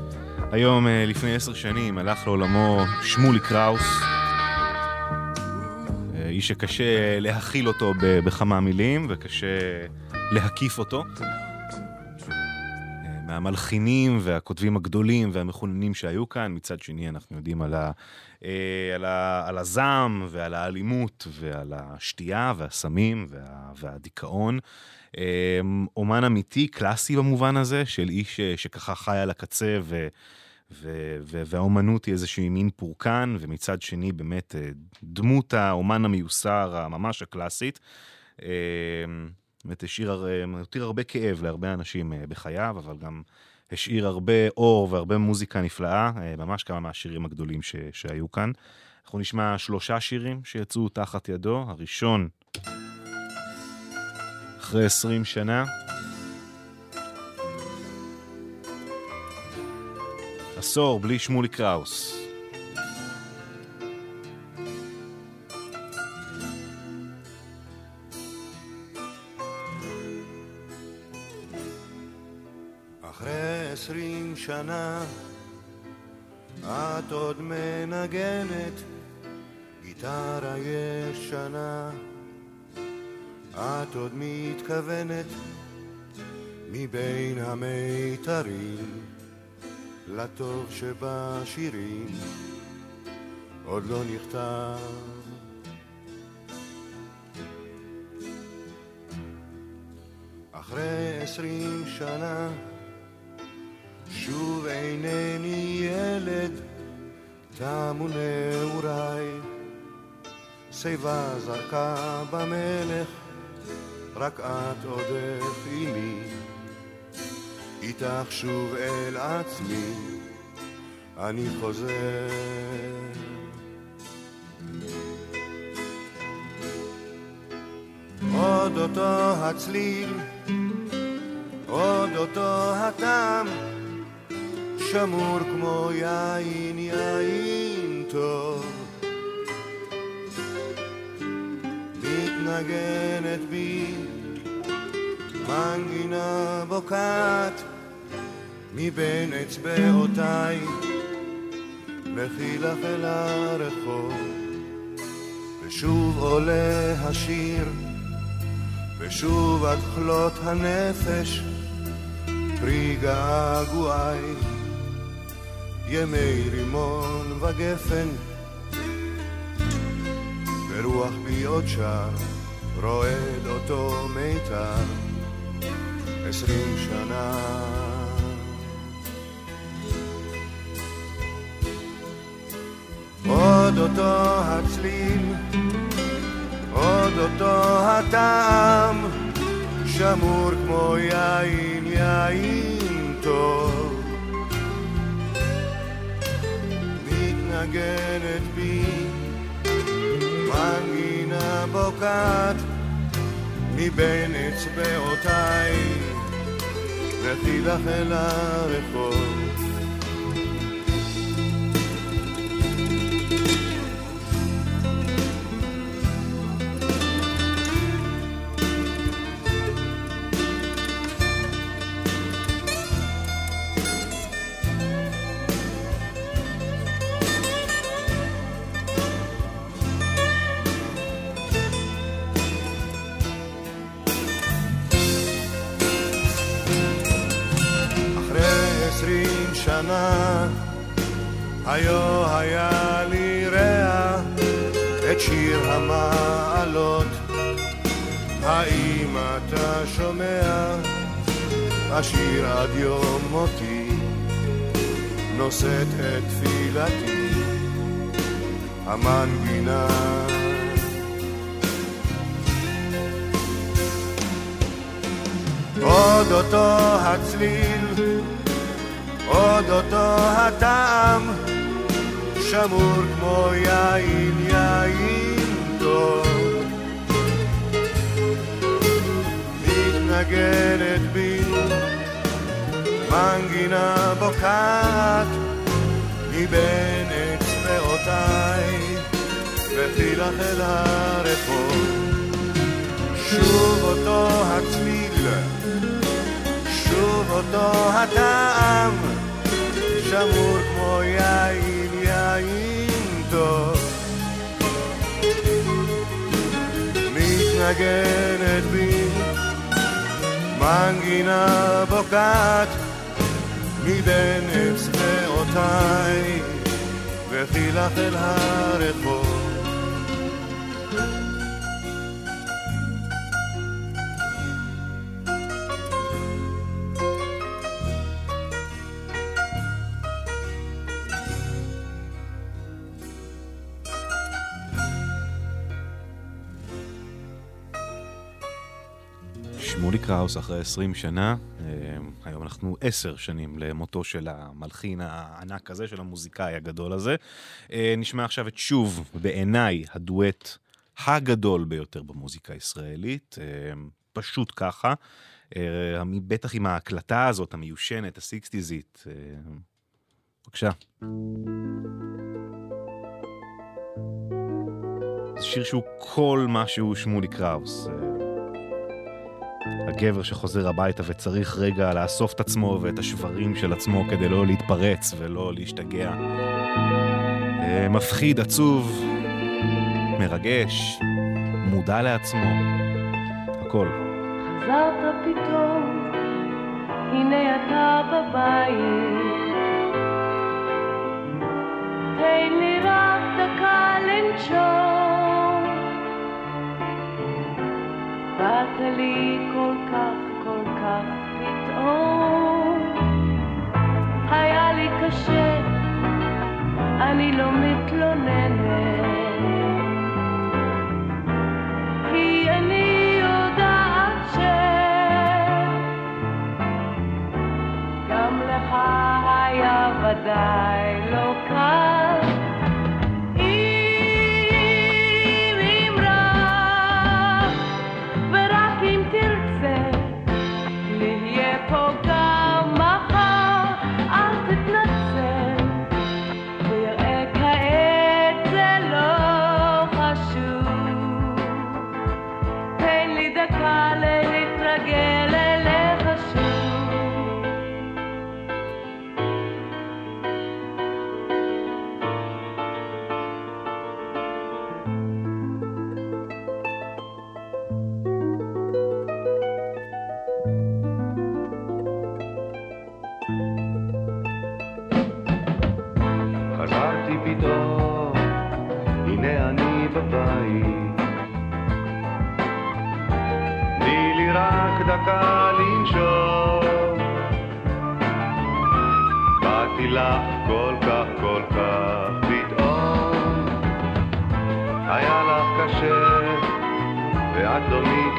היום, אה, לפני עשר שנים, הלך לעולמו שמולי קראוס. אה, איש שקשה להכיל אותו בכמה מילים, וקשה להקיף אותו. אה, מהמלחינים והכותבים הגדולים והמכוננים שהיו כאן, מצד שני אנחנו יודעים על, ה, אה, על, ה, על הזעם ועל האלימות ועל השתייה והסמים וה, והדיכאון. אה, אומן אמיתי, קלאסי במובן הזה, של איש אה, שככה חי על הקצה ו... והאומנות היא איזושהי מין פורקן, ומצד שני באמת אה, דמות האומן המיוסר הממש הקלאסית. אה, באמת השאיר, הר- הותיר הרבה כאב להרבה אנשים אה, בחייו, אבל גם השאיר הרבה אור והרבה מוזיקה נפלאה, אה, ממש כמה מהשירים הגדולים ש- שהיו כאן. אנחנו נשמע שלושה שירים שיצאו תחת ידו. הראשון, אחרי 20 שנה. עשור בלי שמולי קראוס. אחרי עשרים שנה את עוד מנגנת גיטרה ישנה את עוד מתכוונת מבין המיתרים לטוב שבשירים עוד לא נכתב אחרי עשרים שנה שוב אינני ילד, תמו נעוריי. שיבה זרקה במלך, רק את עודך עימי. איתך שוב אל עצמי, אני חוזר. עוד אותו הצליל, עוד אותו הטעם, שמור כמו יין, יין טוב. מתנגנת בי. מנגינה בוקעת מבין אצבעותיי, לכי לך אל הרחוב, ושוב עולה השיר, ושוב עד כלות הנפש, פרי געגועי. ימי רימון וגפן, ברוח בי עוד שר, רועד אותו מיתר, עשרים שנה. עוד אותו הצליל, עוד אותו הטעם, שמור כמו יין, יין טוב. מתנגנת בי, מנגינה בוקעת מבין אצבעותיי, לכי לך אל הרחוב. שנה, היו היה לי רע את שיר המעלות. האם אתה שומע? השיר עד יום מותי, נושאת את תפילתי, המנגינה. עוד אותו הצליל, עוד אותו הטעם, שמור כמו יין, יין טוב. מתנגנת בי, מנגינה בוקעת, מבין אצבעותיי, וכי לך אל הרחוב. שוב אותו הצליל, שוב אותו הטעם, שמור כמו יין, יין טוב. מתנגנת בי, מנגינה בוקעת, מבין אצבעותיי, וכי לך אל הרחוב. שמולי קראוס אחרי 20 שנה, אה, היום אנחנו עשר שנים למותו של המלחין הענק הזה, של המוזיקאי הגדול הזה. אה, נשמע עכשיו את שוב, בעיניי, הדואט הגדול ביותר במוזיקה הישראלית. אה, פשוט ככה. בטח עם ההקלטה הזאת, המיושנת, הסיקסטיזית. בבקשה. זה שיר שהוא כל מה שהוא שמולי קראוס. הגבר שחוזר הביתה וצריך רגע לאסוף את עצמו ואת השברים של עצמו כדי לא להתפרץ ולא להשתגע. אה, מפחיד, עצוב, מרגש, מודע לעצמו, הכל. חזרת פתאום, הנה אתה בבית. תן לי רק דקה לנשום. באת לי כל כך, כל כך פתאום. היה לי קשה, אני לא מתלוננת. כי אני יודעת שגם לך היה ודאי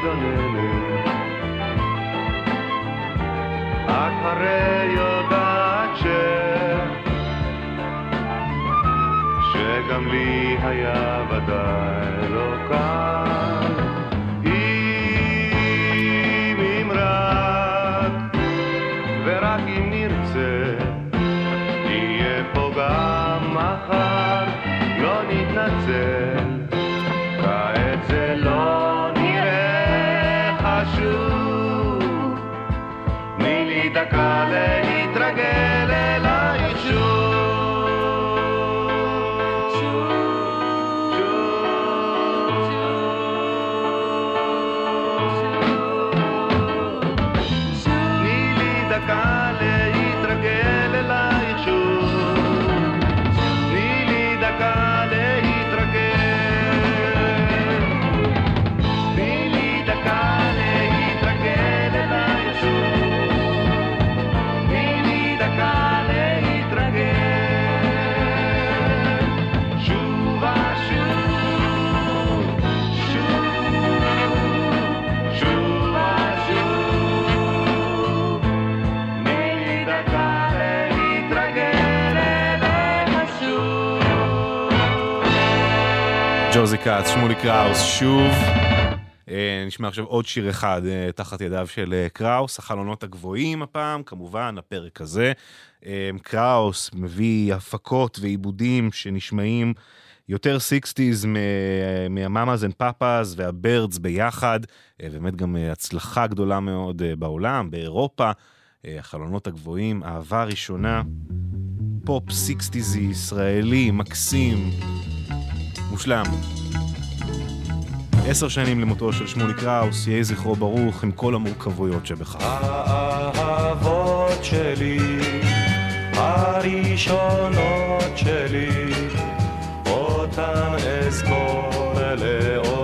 מתלוננת. את הרי יודעת ש... שגם לי היה ודאי לא קל. ג'וזי כץ, שמולי קראוס, שוב. אה, נשמע עכשיו עוד שיר אחד אה, תחת ידיו של אה, קראוס, החלונות הגבוהים הפעם, כמובן, הפרק הזה. קראוס מביא הפקות ועיבודים שנשמעים יותר sixties מה Mamas and Papas וה Byrds ביחד, באמת גם הצלחה גדולה מאוד בעולם, באירופה. החלונות הגבוהים, אהבה ראשונה, פופ סיקסטיזי ישראלי, מקסים, מושלם. עשר שנים למותו של שמולי קראוס, יהי זכרו ברוך עם כל המורכבויות שבכך. האהבות שלי, הראשונות שלי, אותן אזכור לעולם.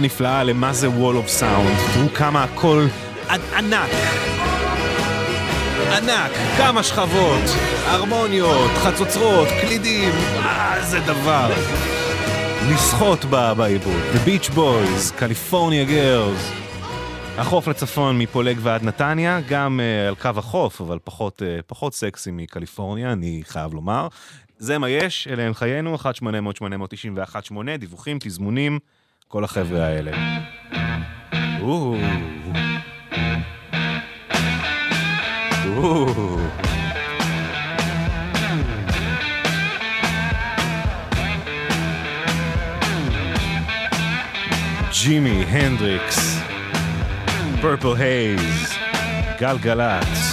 נפלאה למה זה Wall of Sound. תראו כמה הכל ענק. ענק, כמה שכבות, הרמוניות, חצוצרות, קלידים, אה, זה דבר. לשחות בעיבוד, The Beach Boys, California Girls. החוף לצפון מפולג ועד נתניה, גם uh, על קו החוף, אבל פחות, uh, פחות סקסי מקליפורניה, אני חייב לומר. זה מה יש, אלה הם חיינו, 1-800-891-8, דיווחים, תזמונים. כל החבר'ה האלה. ג'ימי הנדריקס, פרפל הייז, גלגלצ.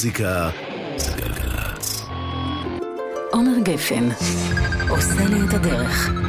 מוזיקה זה גלגלצ. עומר גפן עושה לי את הדרך.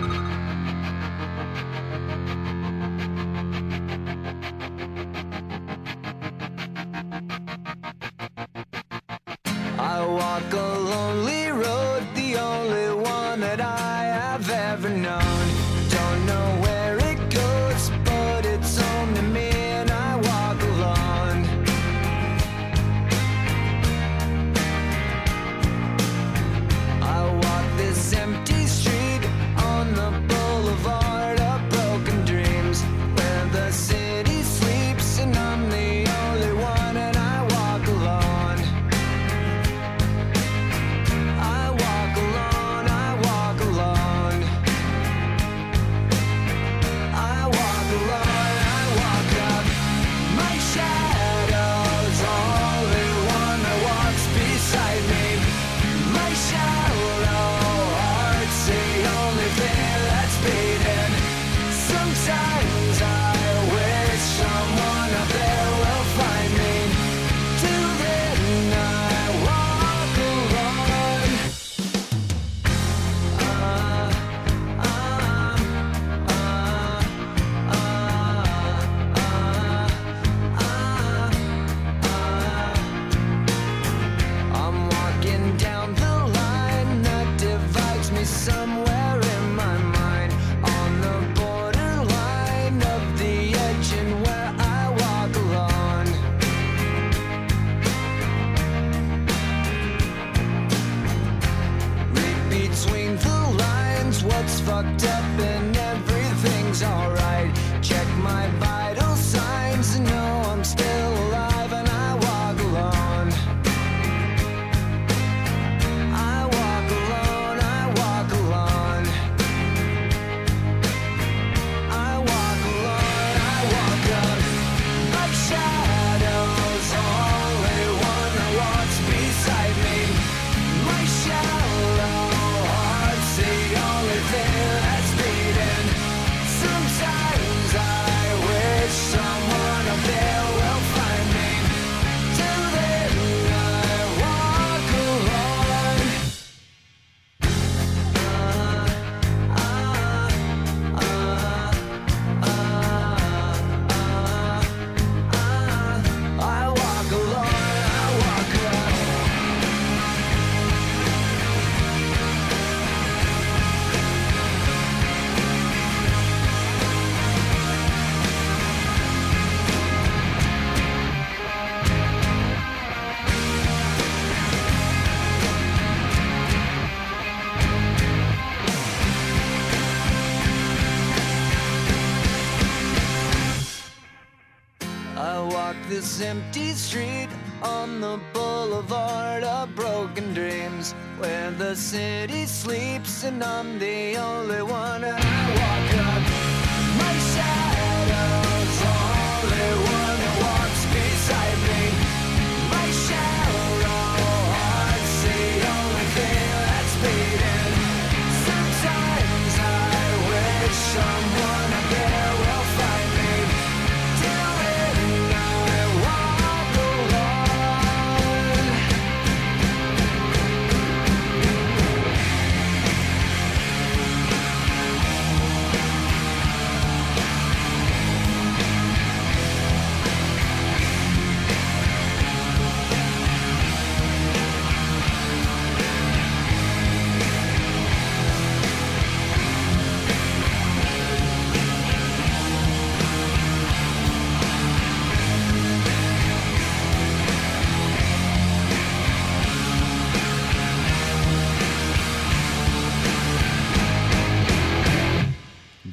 Street.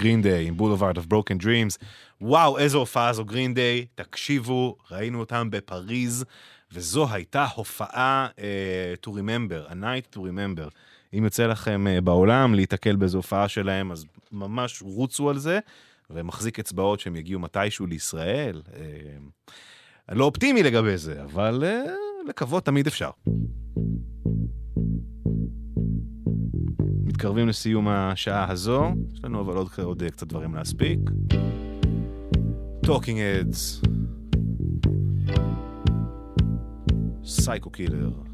Green Day, עם Boulevard of Broken Dreams. וואו, איזו הופעה זו Green Day, תקשיבו, ראינו אותם בפריז, וזו הייתה הופעה uh, to remember, a night to remember. אם יוצא לכם uh, בעולם להיתקל באיזו הופעה שלהם, אז ממש רוצו על זה, ומחזיק אצבעות שהם יגיעו מתישהו לישראל. Uh, לא אופטימי לגבי זה, אבל uh, לקוות תמיד אפשר. מתקרבים לסיום השעה הזו, יש לנו אבל עוד, עוד אה, קצת דברים להספיק. Talking Heads, Psycho Killer.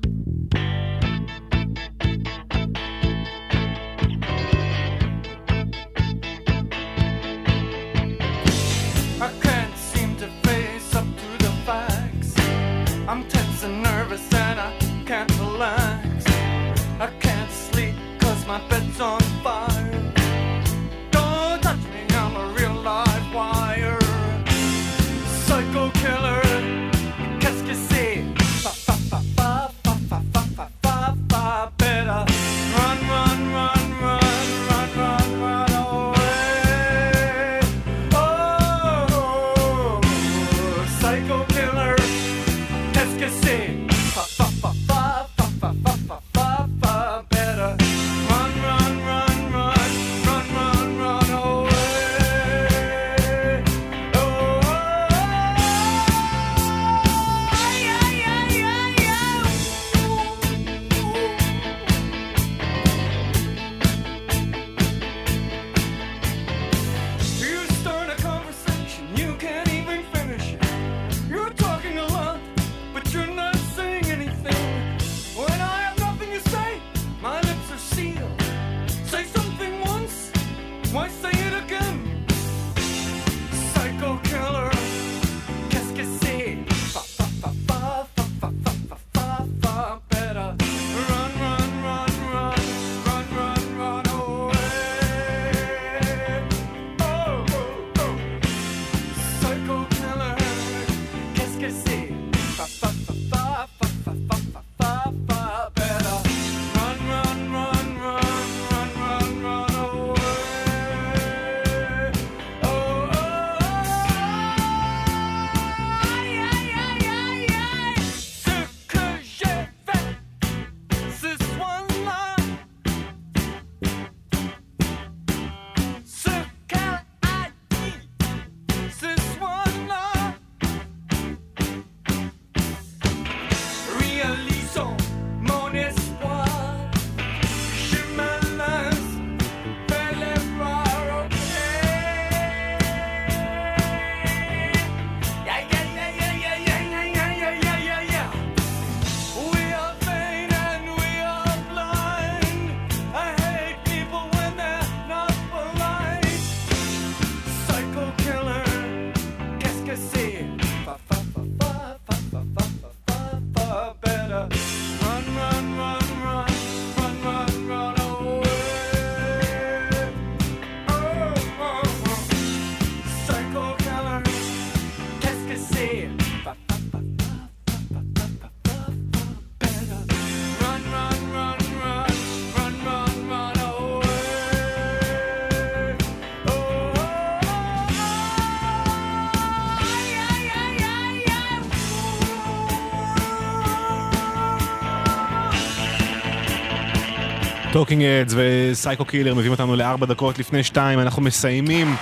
Talking Heads ו Psycho Killer מביאים אותנו לארבע דקות לפני שתיים, אנחנו מסיימים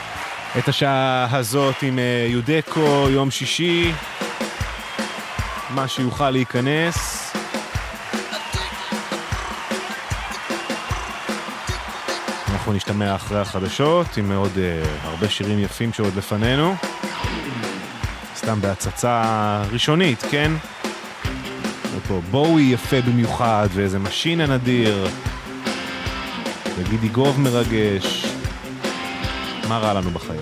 את השעה הזאת עם אה, יודקו, יום שישי, מה שיוכל להיכנס. אנחנו נשתמע אחרי החדשות עם עוד uh, הרבה שירים יפים שעוד לפנינו. סתם בהצצה ראשונית, כן? ופה בואי יפה במיוחד, ואיזה משינה נדיר. וגידי גוב מרגש. מה רע לנו בחיים?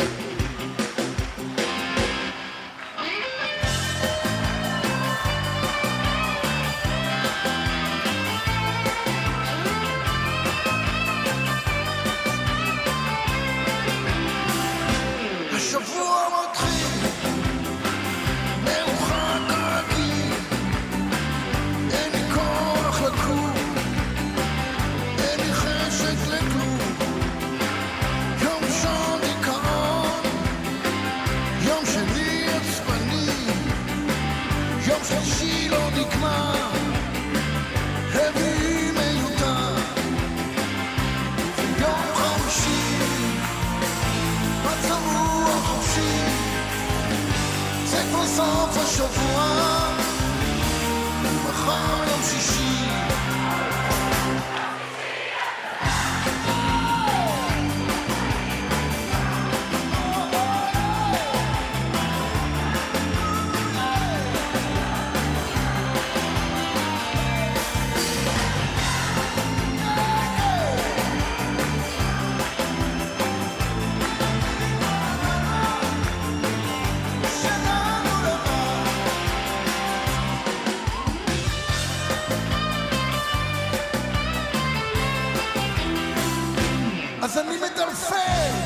אז אני מדרפל!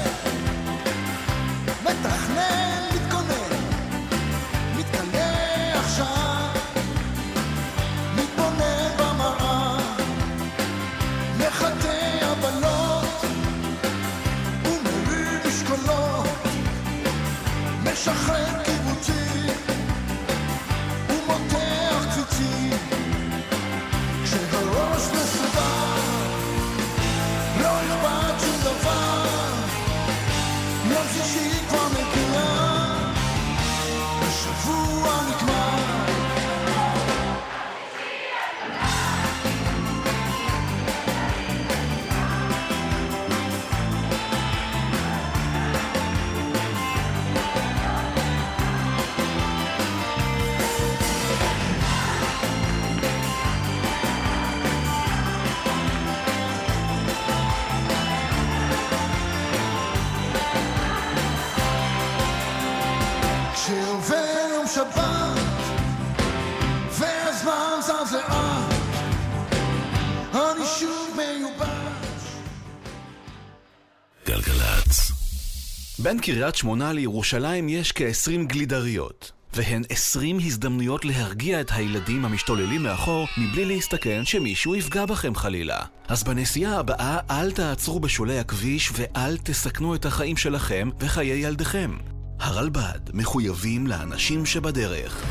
בין קריית שמונה לירושלים יש כ-20 גלידריות, והן 20 הזדמנויות להרגיע את הילדים המשתוללים מאחור מבלי להסתכן שמישהו יפגע בכם חלילה. אז בנסיעה הבאה אל תעצרו בשולי הכביש ואל תסכנו את החיים שלכם וחיי ילדיכם. הרלב"ד מחויבים לאנשים שבדרך.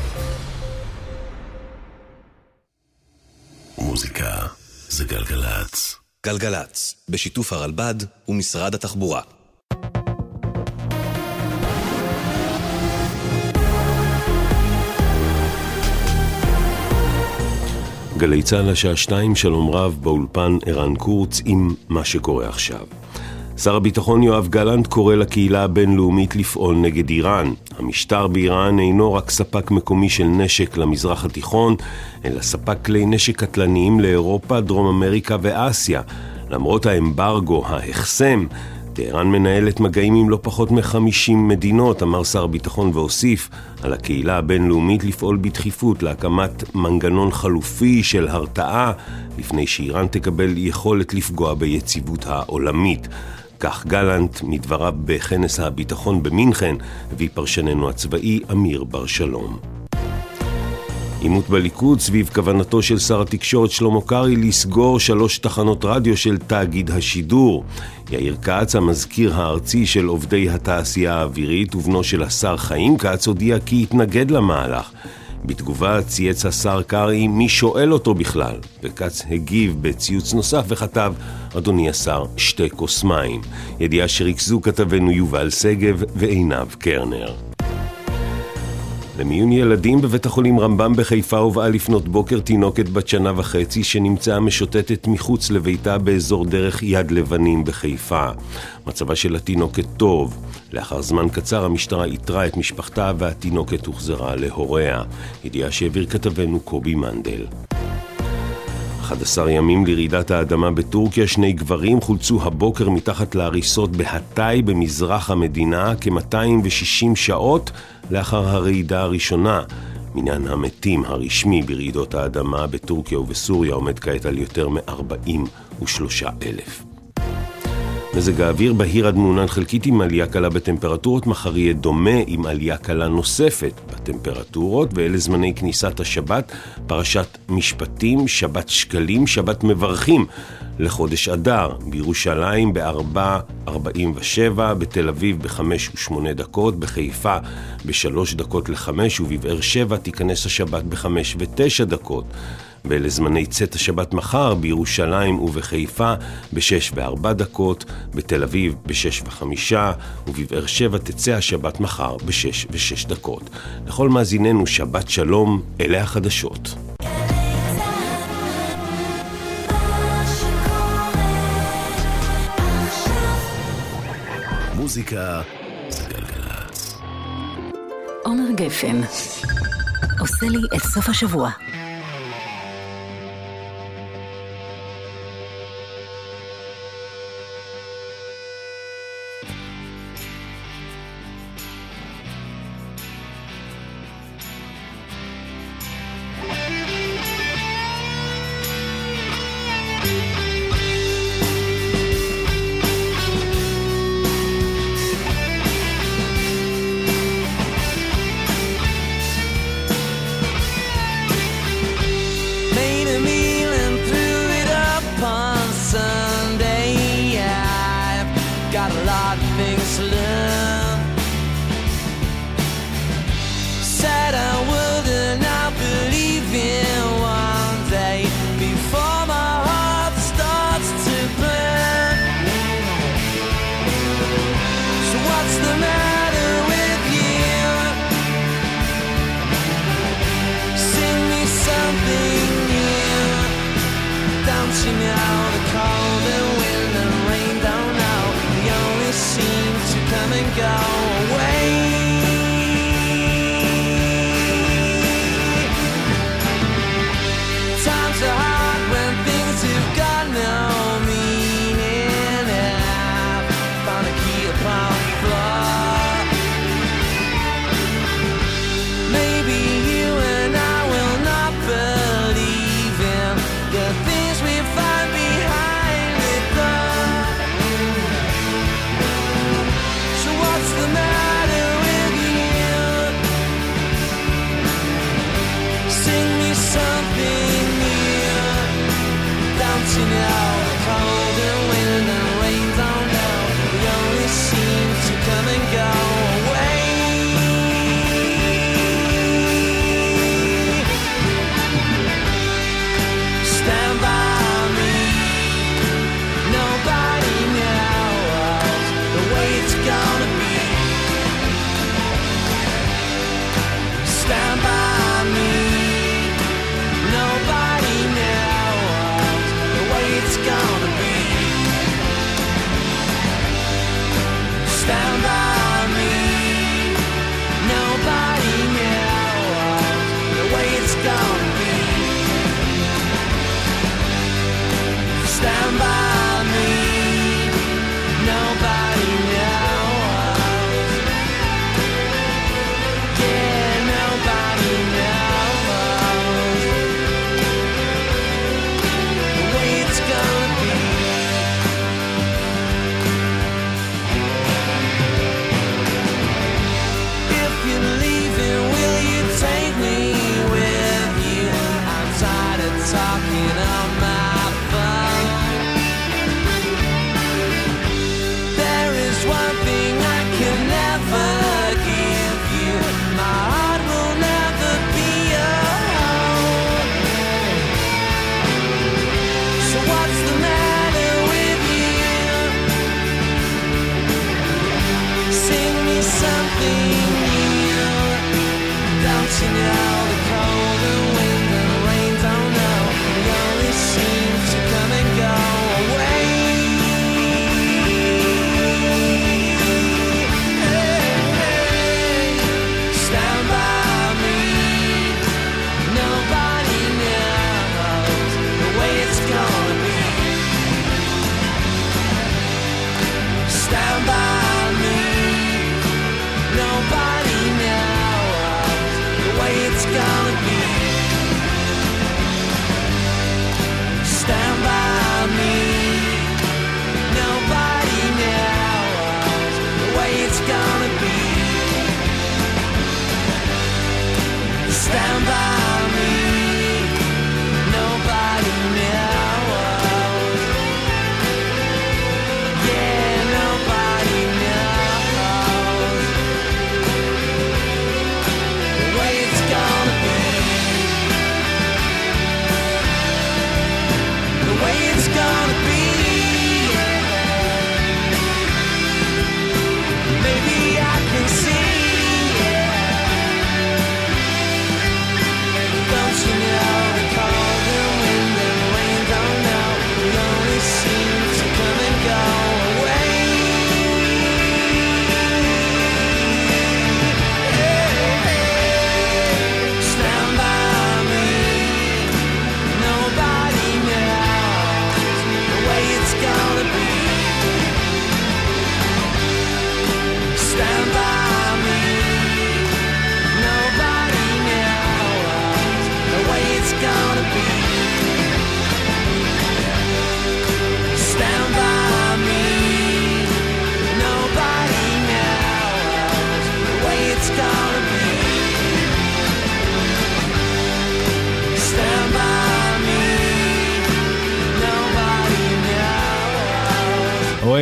מוזיקה זה גלגלצ. גלגלצ, בשיתוף הרלב"ד ומשרד התחבורה. גלי צה"ל השעה שתיים, שלום רב, באולפן ערן קורץ עם מה שקורה עכשיו. שר הביטחון יואב גלנט קורא לקהילה הבינלאומית לפעול נגד איראן. המשטר באיראן אינו רק ספק מקומי של נשק למזרח התיכון, אלא ספק כלי נשק קטלניים לאירופה, דרום אמריקה ואסיה. למרות האמברגו, ההחסם, טהרן מנהלת מגעים עם לא פחות מ-50 מדינות, אמר שר הביטחון והוסיף על הקהילה הבינלאומית לפעול בדחיפות להקמת מנגנון חלופי של הרתעה לפני שאיראן תקבל יכולת לפגוע ביציבות העולמית. כך גלנט, מדבריו בכנס הביטחון במינכן, הביא פרשננו הצבאי אמיר בר שלום. עימות בליכוד סביב כוונתו של שר התקשורת שלמה קרעי לסגור שלוש תחנות רדיו של תאגיד השידור. יאיר כץ, המזכיר הארצי של עובדי התעשייה האווירית ובנו של השר חיים כץ, הודיע כי יתנגד למהלך. בתגובה צייץ השר קרעי מי שואל אותו בכלל, וכץ הגיב בציוץ נוסף וכתב, אדוני השר, שתי כוס מים. ידיעה שריכזו כתבנו יובל שגב ועינב קרנר. למיון ילדים בבית החולים רמב"ם בחיפה הובאה לפנות בוקר תינוקת בת שנה וחצי שנמצאה משוטטת מחוץ לביתה באזור דרך יד לבנים בחיפה. מצבה של התינוקת טוב. לאחר זמן קצר המשטרה איתרה את משפחתה והתינוקת הוחזרה להוריה. ידיעה שהעביר כתבנו קובי מנדל. 11 ימים לרעידת האדמה בטורקיה, שני גברים חולצו הבוקר מתחת להריסות בהתאי במזרח המדינה כ-260 שעות לאחר הרעידה הראשונה. מניין המתים הרשמי ברעידות האדמה בטורקיה ובסוריה עומד כעת על יותר מ-43 אלף. מזג האוויר בהיר עד מעונן חלקית עם עלייה קלה בטמפרטורות, מחר יהיה דומה עם עלייה קלה נוספת בטמפרטורות, ואלה זמני כניסת השבת, פרשת משפטים, שבת שקלים, שבת מברכים לחודש אדר, בירושלים ב-4.47, בתל אביב ב-5 ו-8 דקות, בחיפה ב-3 דקות ל-5 ובבאר שבע תיכנס השבת ב-5 ו-9 דקות. ואלה זמני צאת השבת מחר בירושלים ובחיפה ב-6 ו-4 דקות, בתל אביב ב-6 ו-5 ובבאר שבע תצא השבת מחר ב-6 ו-6 דקות. לכל מאזיננו שבת שלום, אלה החדשות. מוזיקה זה גלגלצ. עומר גפן עושה לי את סוף השבוע. the man.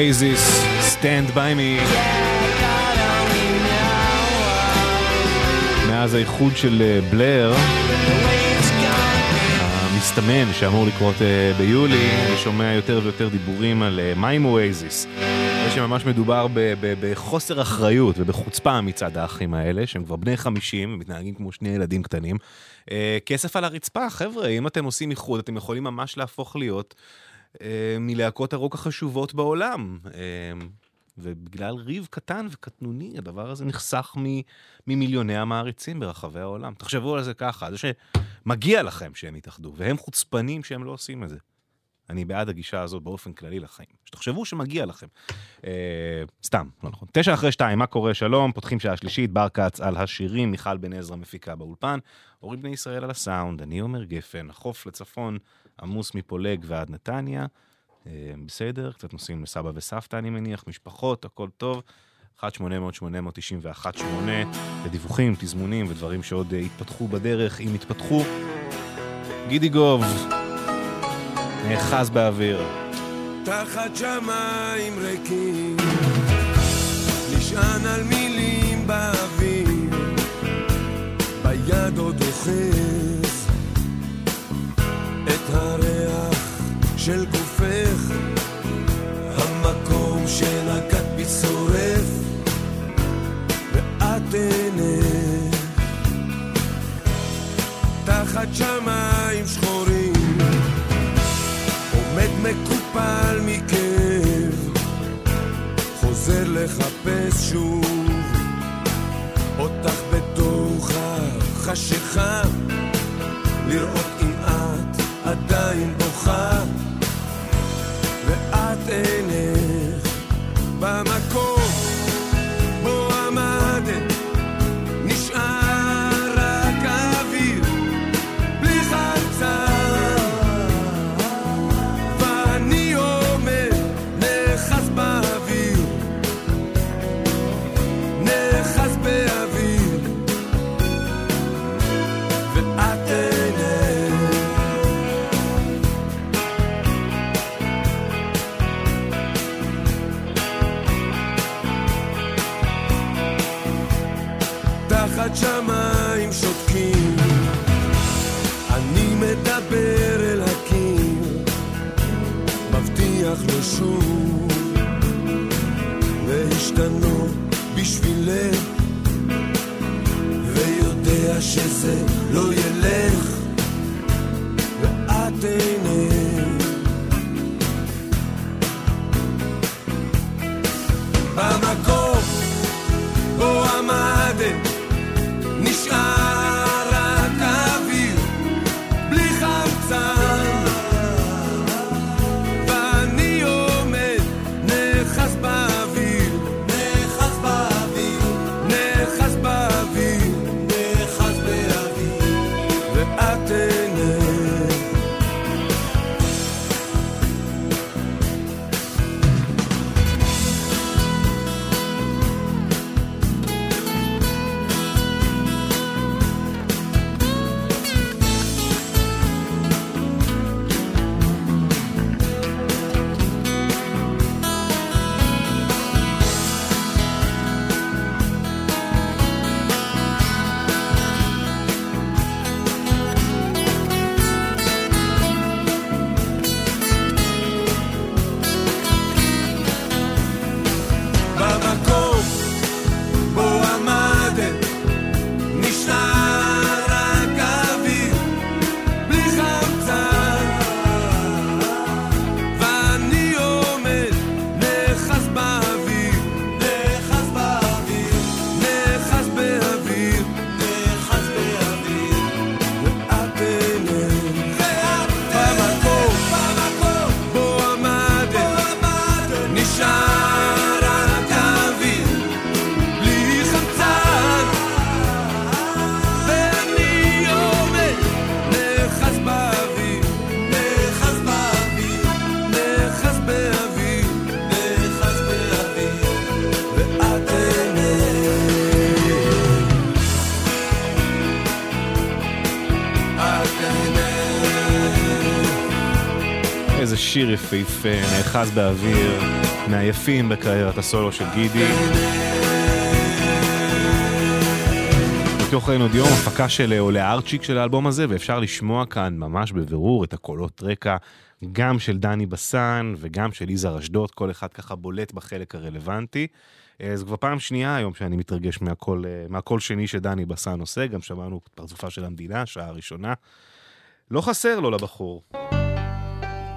אוייזיס, Stand by me. מאז האיחוד של אה, בלר, המסתמן שאמור לקרות אה, ביולי, אני שומע יותר ויותר דיבורים על אה, מים אואזיס. שממש מדובר בחוסר אחריות ובחוצפה מצד האחים האלה, שהם כבר בני 50, מתנהגים כמו שני ילדים קטנים. אה, כסף על הרצפה, חבר'ה, אם אתם עושים איחוד, אתם יכולים ממש להפוך להיות אה, מלהקות הרוק החשובות בעולם. אה, ובגלל ריב קטן וקטנוני, הדבר הזה נחסך ממיליוני המעריצים ברחבי העולם. תחשבו על זה ככה, זה שמגיע לכם שהם יתאחדו, והם חוצפנים שהם לא עושים את זה. אני בעד הגישה הזאת באופן כללי לחיים. שתחשבו שמגיע לכם. אה, סתם, לא נכון. תשע אחרי שתיים, מה קורה? שלום, פותחים שעה שלישית, בר כץ על השירים, מיכל בן עזרא מפיקה באולפן, אורי בני ישראל על הסאונד, אני עומר גפן, החוף לצפון עמוס מפולג ועד נתניה. אה, בסדר, קצת נוסעים לסבא וסבתא אני מניח, משפחות, הכל טוב. 1-800-891-8 לדיווחים, תזמונים ודברים שעוד אה, יתפתחו בדרך, אם יתפתחו. גידי גוב, נאחז באוויר. תחת שמיים ריקים, נשען על מילים ביד עוד אוחז את הריח של גופך, המקום שנקט בי שורף, ואת עינך, תחת שמיים שחורים. עומד מקופל מכאב, חוזר לחפש שוב בתוך החשיכה, לראות אם את עדיין בוכה, ואת אינך say שיר יפהפה, נאחז באוויר, מהיפים בקריירת הסולו של גידי. בתוכן עוד יום, הפקה של עולה ארצ'יק של האלבום הזה, ואפשר לשמוע כאן ממש בבירור את הקולות רקע, גם של דני בסן וגם של יזהר אשדוד, כל אחד ככה בולט בחלק הרלוונטי. אה, זו כבר פעם שנייה היום שאני מתרגש מהקול, אה, מהקול שני שדני בסן עושה, גם שמענו את פרצופה של המדינה, שעה הראשונה. לא חסר לו לבחור.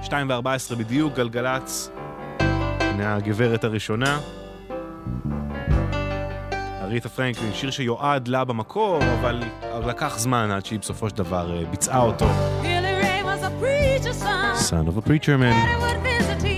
2 ו-14 בדיוק, גלגלצ. הנה הגברת הראשונה. אריתה פרנקלין, שיר שיועד לה במקור, אבל לקח זמן עד שהיא בסופו של דבר אה, ביצעה אותו. Son of a preacher man.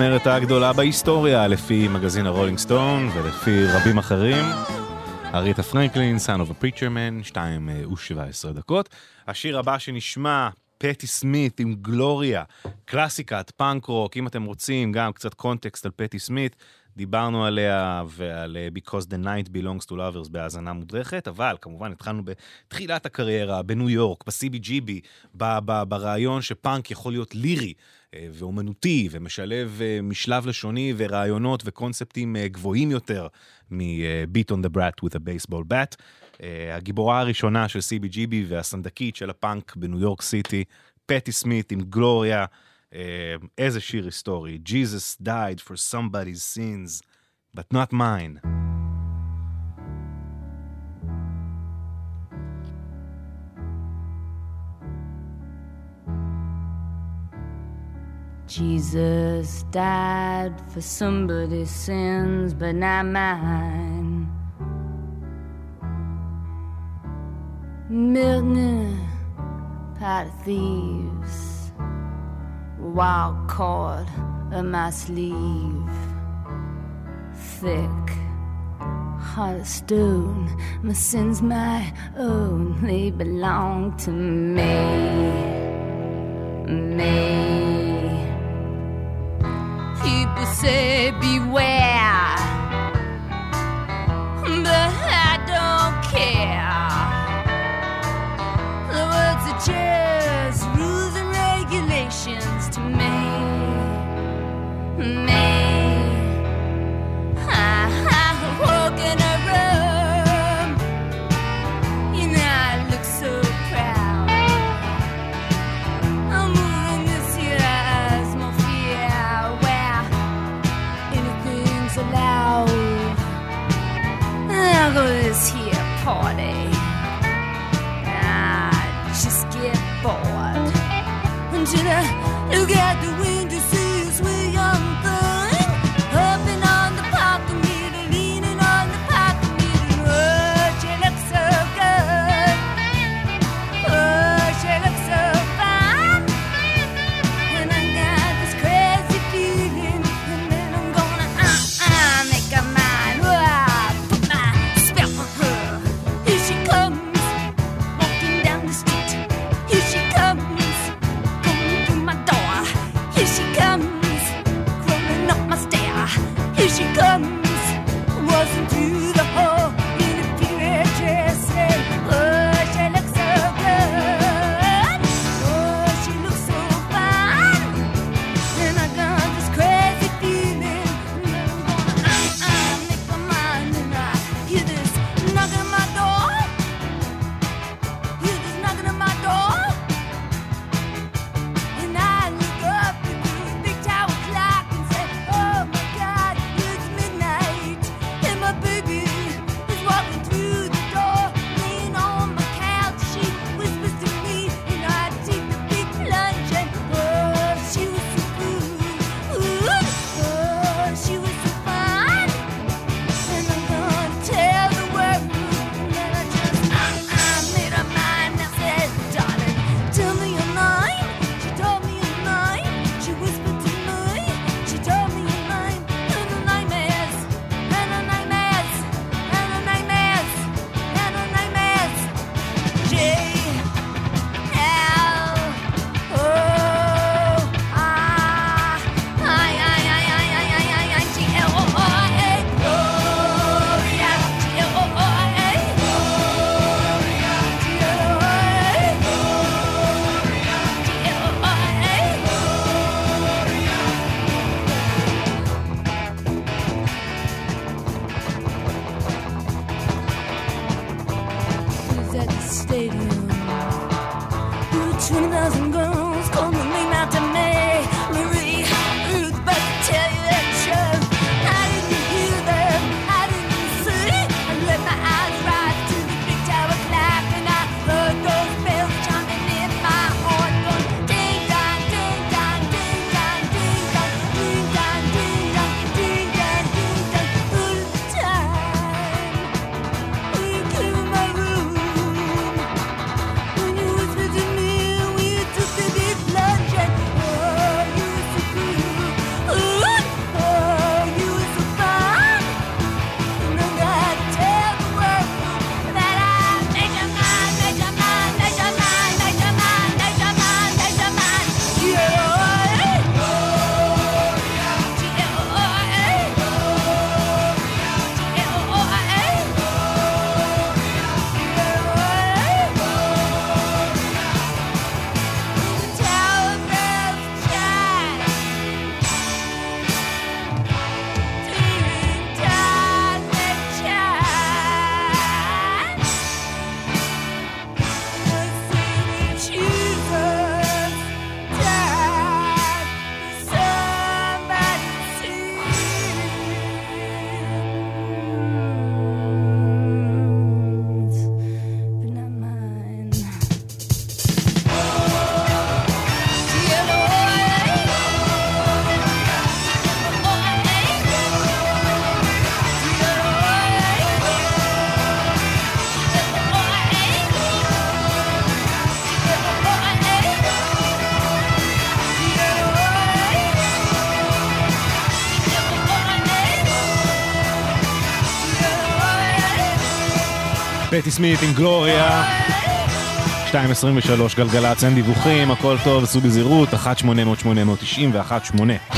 הזמרת הגדולה בהיסטוריה, לפי מגזין ה Rolling Stone ולפי רבים אחרים. אריתה פרנקלין, Son of a Preacher Man, 2 ו-17 דקות. השיר הבא שנשמע, פטי סמית עם גלוריה, קלאסיקת פאנק רוק, אם אתם רוצים גם קצת קונטקסט על פטי סמית, דיברנו עליה ועל אה, Because the Night Belongs to Lovers בהאזנה מודרכת, אבל כמובן התחלנו בתחילת הקריירה, בניו יורק, ב-CBGB, ברעיון שפאנק יכול להיות לירי. אה, ואומנותי, ומשלב אה, משלב לשוני ורעיונות וקונספטים אה, גבוהים יותר מ-Beat on the Brat with a Baseball Bat. הגיבורה הראשונה של CBGB והסנדקית של הפאנק בניו יורק סיטי, פטי סמית עם גלוריה, איזה שיר היסטורי. Jesus died for somebody's sins, but not mine. Jesus died for somebody's sins, but not mine. Milton, pot thieves, wild cord in my sleeve, thick heart of stone. My sins, my own, they belong to me, me people say beware, but I don't care. The words are just rules and regulations to me. me. together. סמית עם גלוריה. 2.23 גלגלצ, אין דיווחים, הכל טוב, עשו בזהירות, 1-800-890 ו-1-8.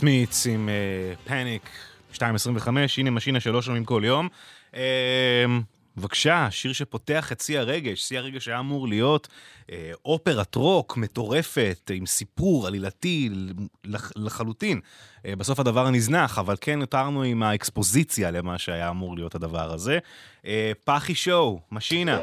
סמיץ עם אה, פאניק 2.25, הנה משינה שלא שומעים כל יום. אה, בבקשה, שיר שפותח את שיא הרגש, שיא הרגש היה אמור להיות אה, אופרת רוק מטורפת, עם סיפור עלילתי לחלוטין. בסוף הדבר נזנח, אבל כן נותרנו עם האקספוזיציה למה שהיה אמור להיות הדבר הזה. אה, פחי שואו, משינה.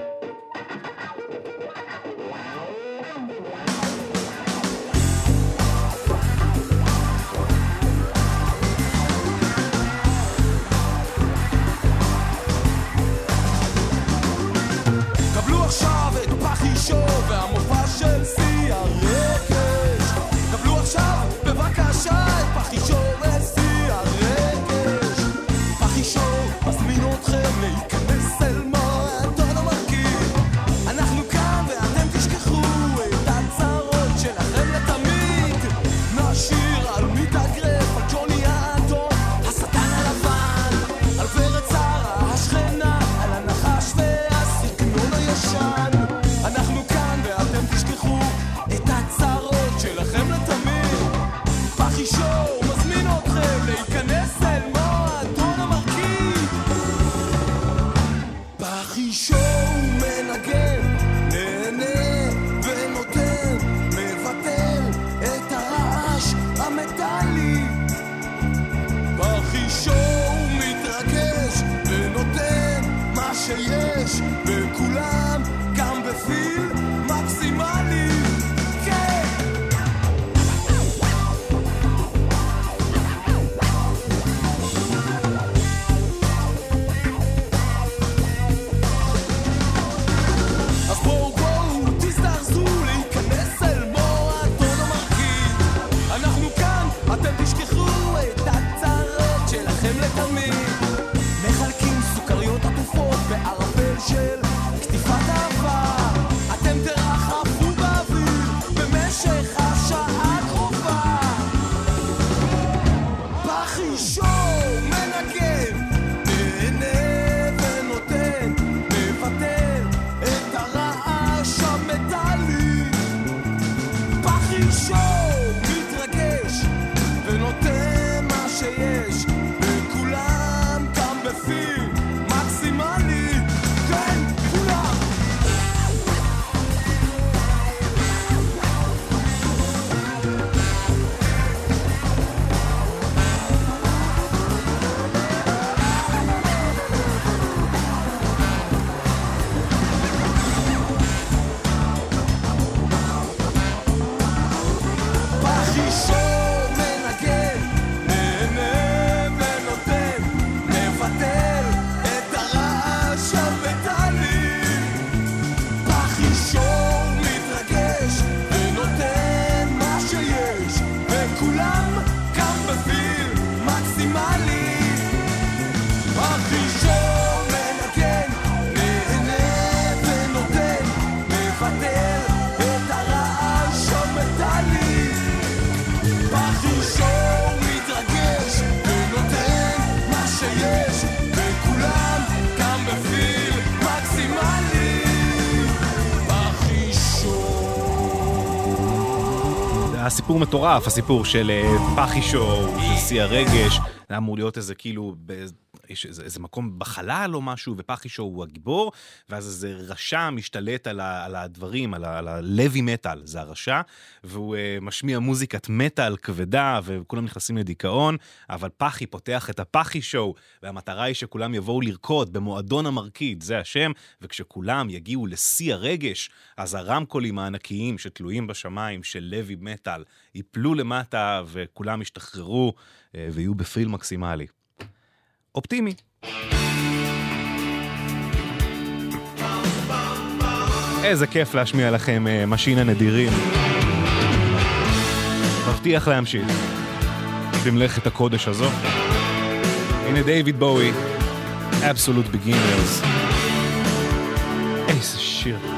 הסיפור מטורף, הסיפור של אה, פחי שואו, של שיא הרגש, זה אמור להיות איזה כאילו, יש איזה, איזה מקום בחלל או משהו, ופחי שואו הוא הגיבור, ואז איזה רשע משתלט על, ה, על הדברים, על, על הלוי מטאל, זה הרשע, והוא uh, משמיע מוזיקת מטאל כבדה, וכולם נכנסים לדיכאון, אבל פחי פותח את הפחי שואו, והמטרה היא שכולם יבואו לרקוד במועדון המרקיד, זה השם, וכשכולם יגיעו לשיא הרגש, אז הרמקולים הענקיים שתלויים בשמיים של לוי מטאל ייפלו למטה, וכולם ישתחררו uh, ויהיו בפריל מקסימלי. אופטימי. איזה כיף להשמיע לכם אה, משינה נדירים. מבטיח להמשיך במלאכת הקודש הזו. הנה דיוויד בואי, Absolute Beginners. איזה שיר.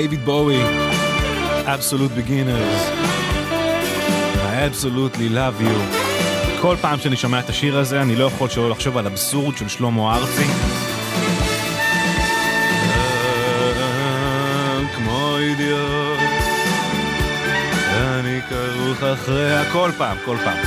דייוויד בואי, Absolute Beginners. I absolutely love you. כל פעם שאני שומע את השיר הזה, אני לא יכול שלא לחשוב על אבסורד של שלמה ארצי. כמו אידיוט, אני כרוך אחריה כל פעם, כל פעם.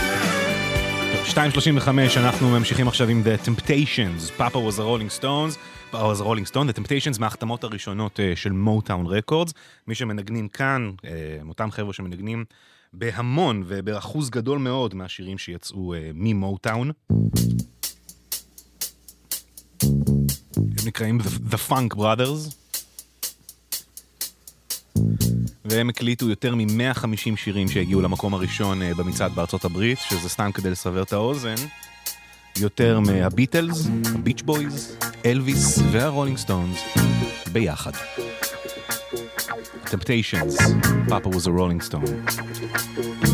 טוב, 2.35, אנחנו ממשיכים עכשיו עם The Temptations, Papa was a Rolling Stones, A Rolling Stone, The Temptations מההחתמות הראשונות אה, של מוטאון רקורדס, מי שמנגנים כאן, אה, הם אותם חבר'ה שמנגנים בהמון ובאחוז גדול מאוד מהשירים שיצאו אה, ממוטאון. הם נקראים The, The Funk Brothers. והם הקליטו יותר מ-150 שירים שהגיעו למקום הראשון אה, במצעד בארצות הברית, שזה סתם כדי לסבר את האוזן. יותר מהביטלס, הביץ' בויז, אלוויס והרולינג סטונס ביחד. Temptations, Papa was a rolling stone.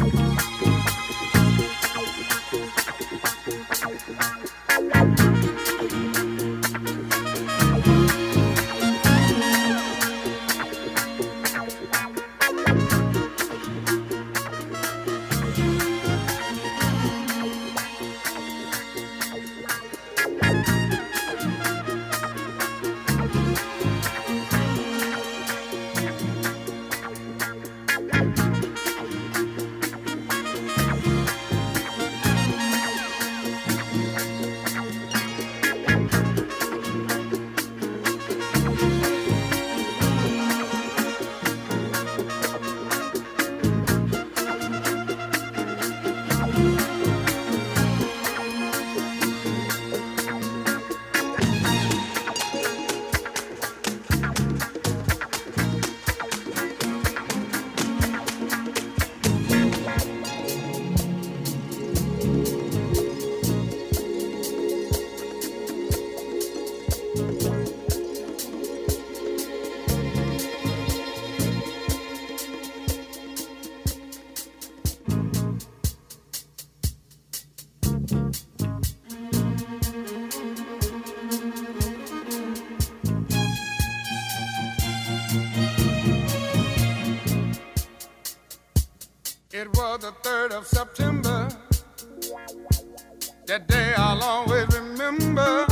That day I'll always remember.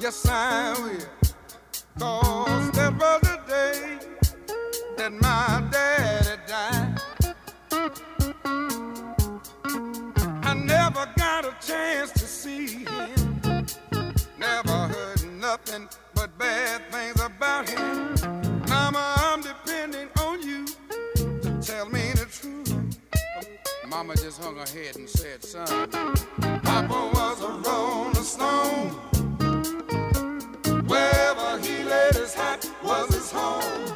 Yes, I will. Cause that was the day that my daddy died. I never got a chance to see him. Never heard nothing but bad things about him. Mama, I'm depending on you to tell me the truth. Mama just hung her head and said, son, was his home.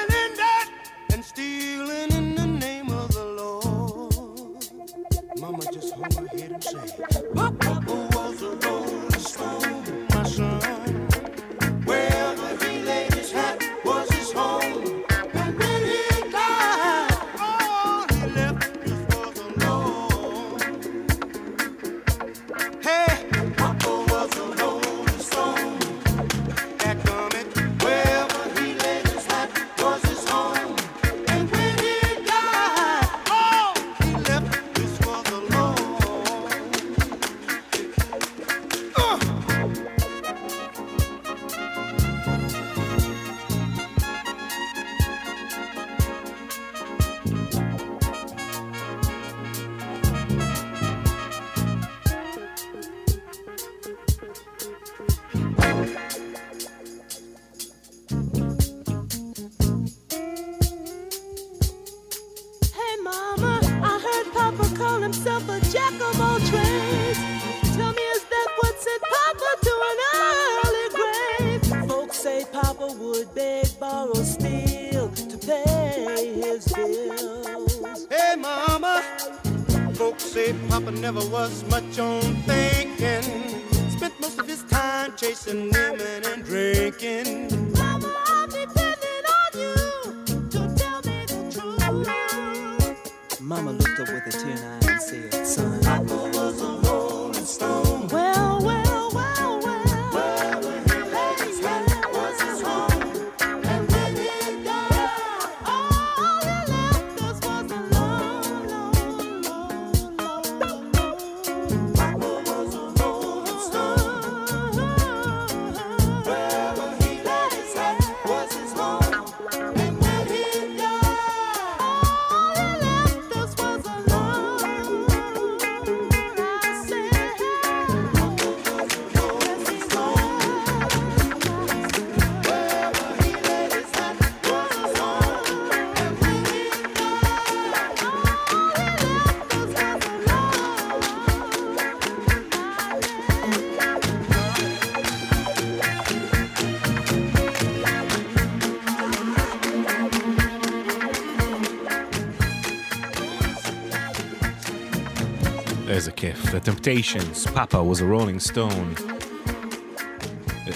Temptations, Papa was a rolling stone.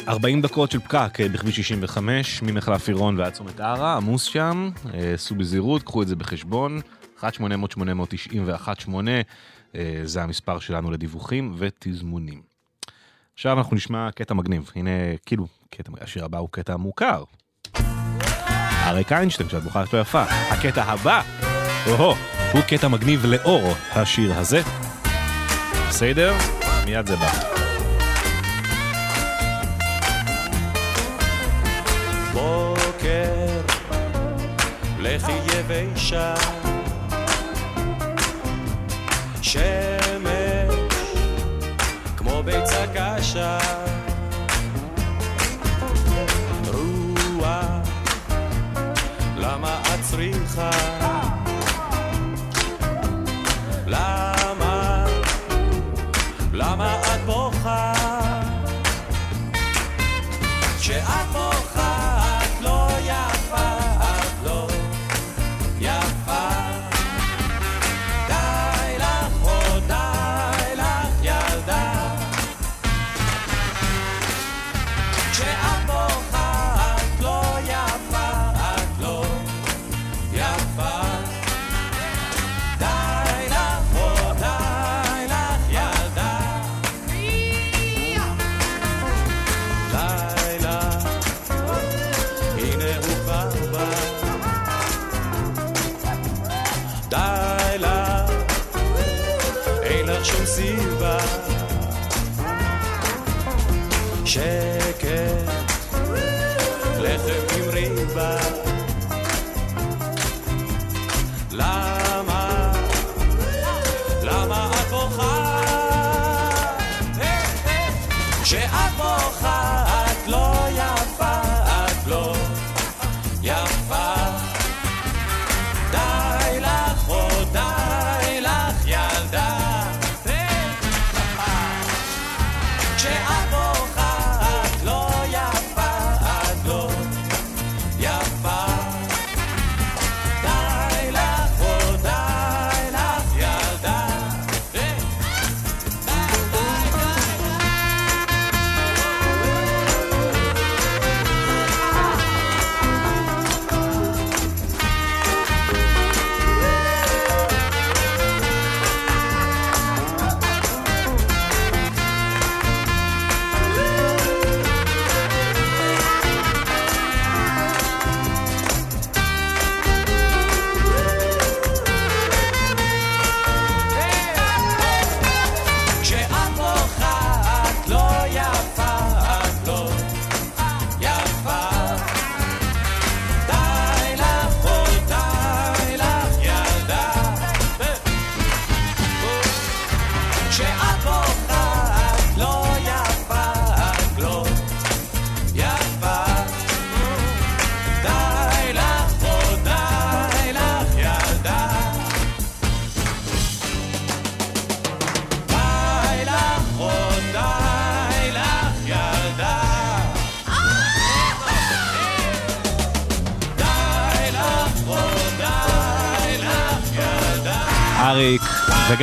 40 דקות של פקק אה, בכביש 65, ממחלף עירון ועד צומת ערה, עמוס שם, אה, סעו בזהירות, קחו את זה בחשבון. 1-800-891-8, אה, זה המספר שלנו לדיווחים ותזמונים. עכשיו אנחנו נשמע קטע מגניב, הנה, כאילו, קטע, השיר הבא הוא קטע מוכר. אריק איינשטיין, שאת מוכרת לא יפה. הקטע הבא, או-הו, הוא קטע מגניב לאור השיר הזה. בסדר? מיד זה בא. בוקר, לכי יבשה, שמש, כמו ביצה קשה, רוח, למה את צריכה? כמוך. כשאת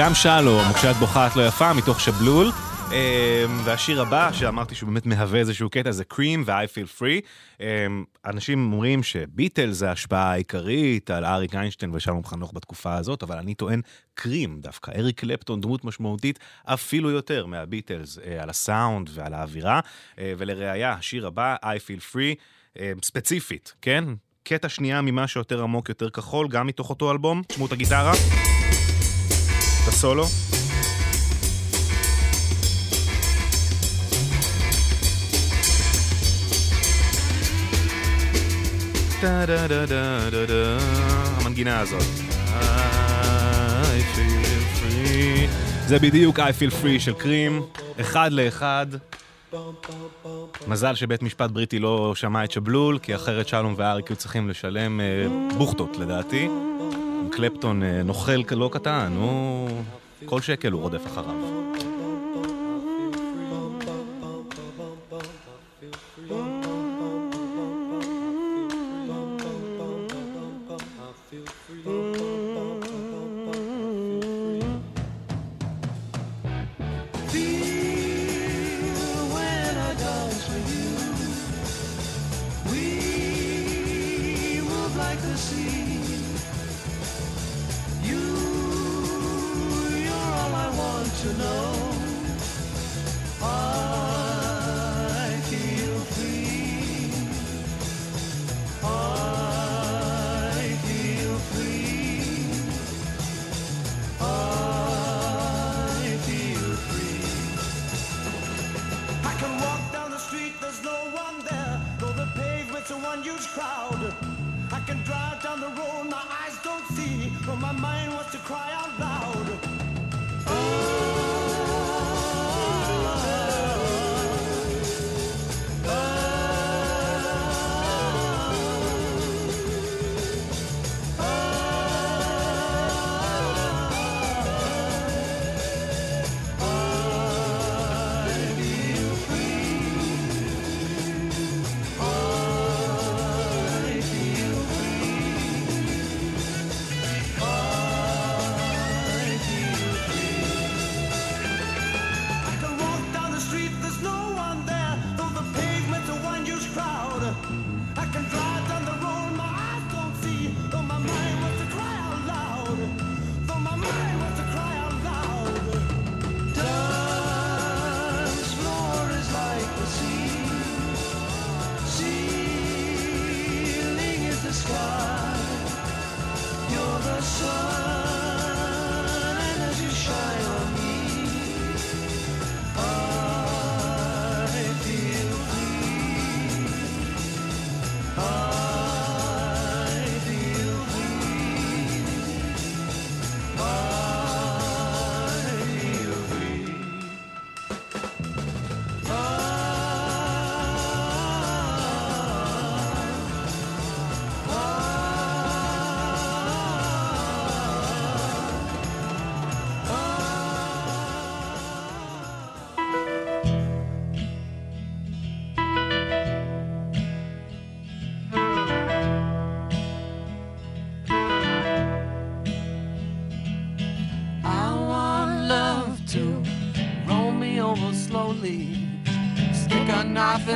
וגם שלום, כשאת בוכה את לא יפה, מתוך שבלול. אמ, והשיר הבא, שאמרתי שהוא באמת מהווה איזשהו קטע, זה קרים ו-I feel free. אמ, אנשים אומרים שביטל זה ההשפעה העיקרית על אריק איינשטיין ושלום חנוך בתקופה הזאת, אבל אני טוען קרים דווקא. אריק קלפטון דמות משמעותית אפילו יותר מהביטלס אה, על הסאונד ועל האווירה. אה, ולראיה, השיר הבא, I feel free, אה, ספציפית, כן? קטע שנייה ממה שיותר עמוק, יותר כחול, גם מתוך אותו אלבום. תשמעו את הגיטרה. את הסולו. המנגינה הזאת. זה בדיוק I feel free של קרים, אחד לאחד. מזל שבית משפט בריטי לא שמע את שבלול, כי אחרת שלום ואריק היו צריכים לשלם אה, בוכטות לדעתי. קלפטון אה, נוכל לא קטן, הוא... כל שקל הוא רודף אחריו.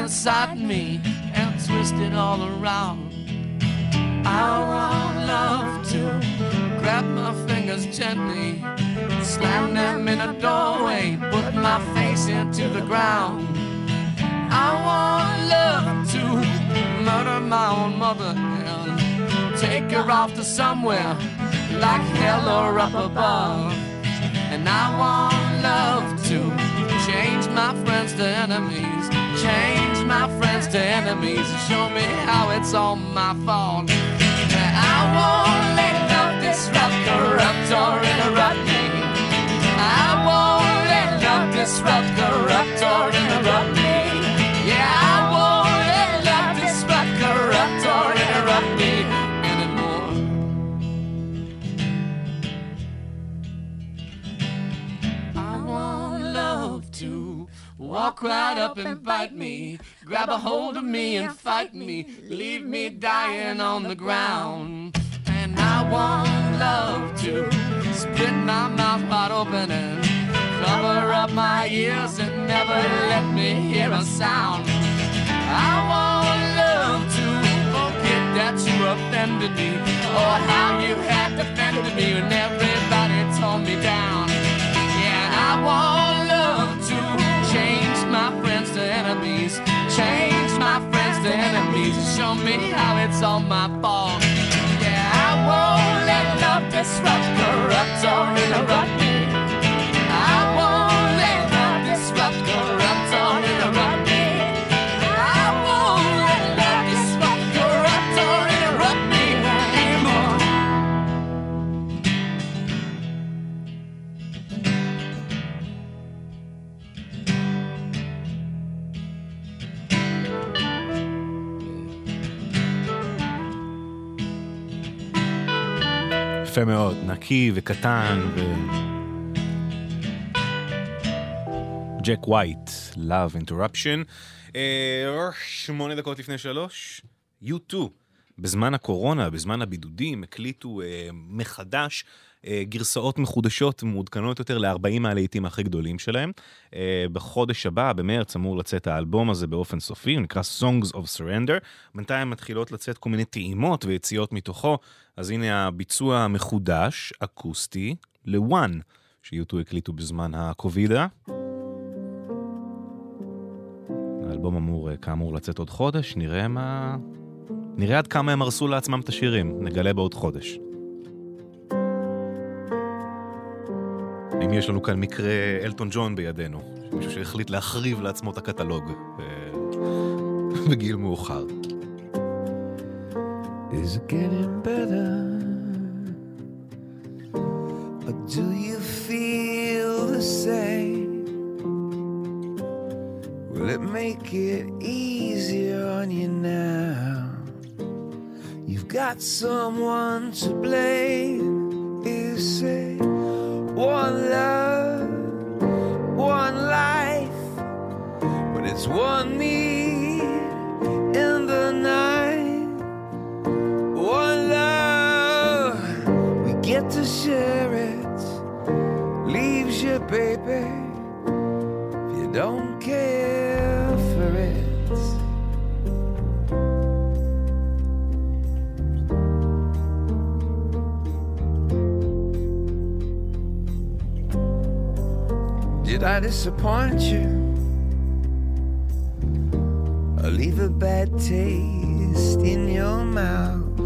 Inside me and twist it all around. I want love to grab my fingers gently, slam them in a doorway, put my face into the ground. I want love to murder my own mother and take her off to somewhere like hell or up above. And I want love to change my friends to enemies, change my friends to enemies, show me how it's all my fault. I won't let love disrupt, corrupt, or interrupt me. I won't let love disrupt, corrupt, or interrupt me. Yeah, I won't let love disrupt, corrupt, or interrupt me anymore. I want love to walk right up and bite me, Grab a hold of me and fight me. Leave me dying on the ground. And I want love to spit my mouth wide open and cover up my ears and never let me hear a sound. I want love to forget that you offended me or how you had defended me when everybody tore me down. Yeah, I want love to change my friends to enemies change my friends to enemies, show me how it's all my fault. Yeah, I won't let love disrupt, corrupt, or interrupt me. I won't let love disrupt, corrupt, or יפה מאוד, נקי וקטן ו... ג'ק ווייט, Love Interruption. אה, שמונה דקות לפני שלוש, U2. בזמן הקורונה, בזמן הבידודים, הקליטו אה, מחדש אה, גרסאות מחודשות, מעודכנות יותר ל-40 מהלהיטים הכי גדולים שלהם. אה, בחודש הבא, במרץ, אמור לצאת האלבום הזה באופן סופי, הוא נקרא Songs of Surrender. בינתיים מתחילות לצאת כל מיני טעימות ויציאות מתוכו, אז הנה הביצוע המחודש, אקוסטי, ל-One, שיוטו הקליטו בזמן הקובידה. האלבום אמור, אה, כאמור, לצאת עוד חודש, נראה מה... נראה עד כמה הם הרסו לעצמם את השירים, נגלה בעוד חודש. אם יש לנו כאן מקרה אלטון ג'ון בידינו, מישהו שהחליט להחריב לעצמו את הקטלוג אה, בגיל מאוחר. Is it getting better? Or do you feel the same? Will it make it easier on you now? You've got someone to blame. You say, one love, one life, but it's one me in the night. To share it. Leaves you, baby, if you don't care for it. Did I disappoint you? Or leave a bad taste in your mouth?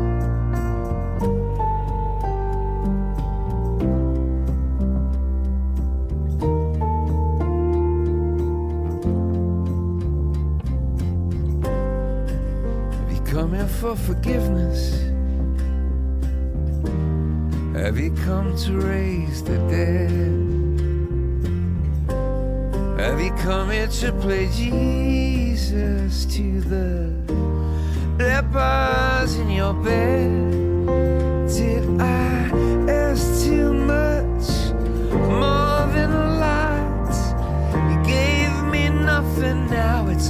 Come here for forgiveness? Have you come to raise the dead? Have you come here to play Jesus to the lepers in your bed? Did I ask too much? More than a lot. You gave me nothing, now it's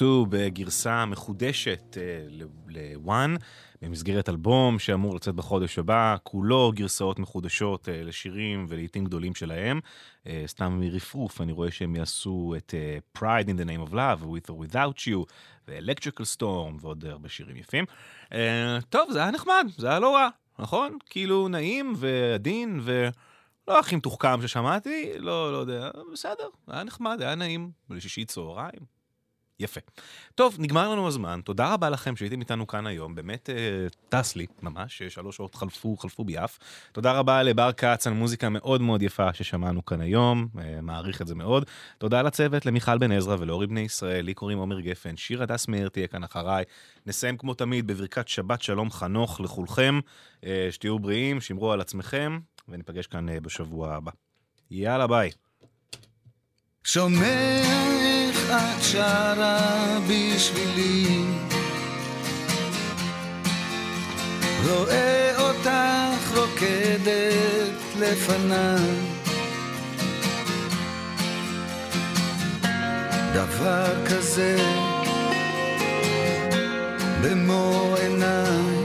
2 בגרסה מחודשת אה, לוואן, במסגרת אלבום שאמור לצאת בחודש הבא, כולו גרסאות מחודשות אה, לשירים ולעיתים גדולים שלהם. אה, סתם מרפרוף, אני רואה שהם יעשו את Pride in the name of love, With or Without you, ו-Electrical Storm ועוד הרבה שירים יפים. טוב, זה היה נחמד, זה היה לא רע, נכון? כאילו נעים ועדין ו... לא הכי מתוחכם ששמעתי, לא, לא יודע, בסדר, היה נחמד, היה נעים, בשישי צהריים, יפה. טוב, נגמר לנו הזמן, תודה רבה לכם שהייתם איתנו כאן היום, באמת אה, טס לי, ממש, שלוש שעות חלפו, חלפו ביעף. תודה רבה לבר כץ על מוזיקה מאוד מאוד יפה ששמענו כאן היום, אה, מעריך את זה מאוד. תודה לצוות, למיכל בן עזרא ולאורי בני ישראל, לי קוראים עומר גפן, שיר הדס מאיר תהיה כאן אחריי. נסיים כמו תמיד בברכת שבת שלום חנוך לכולכם, אה, שתהיו בריאים, שמרו על עצמכם, וניפגש כאן אה, בשבוע הבא. יאללה ביי. שומע איך את שרה בשבילי. רואה אותך רוקדת לפניי. דבר כזה במו עיניי.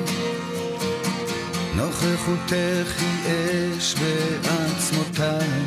נוכחותך היא אש בעצמותיי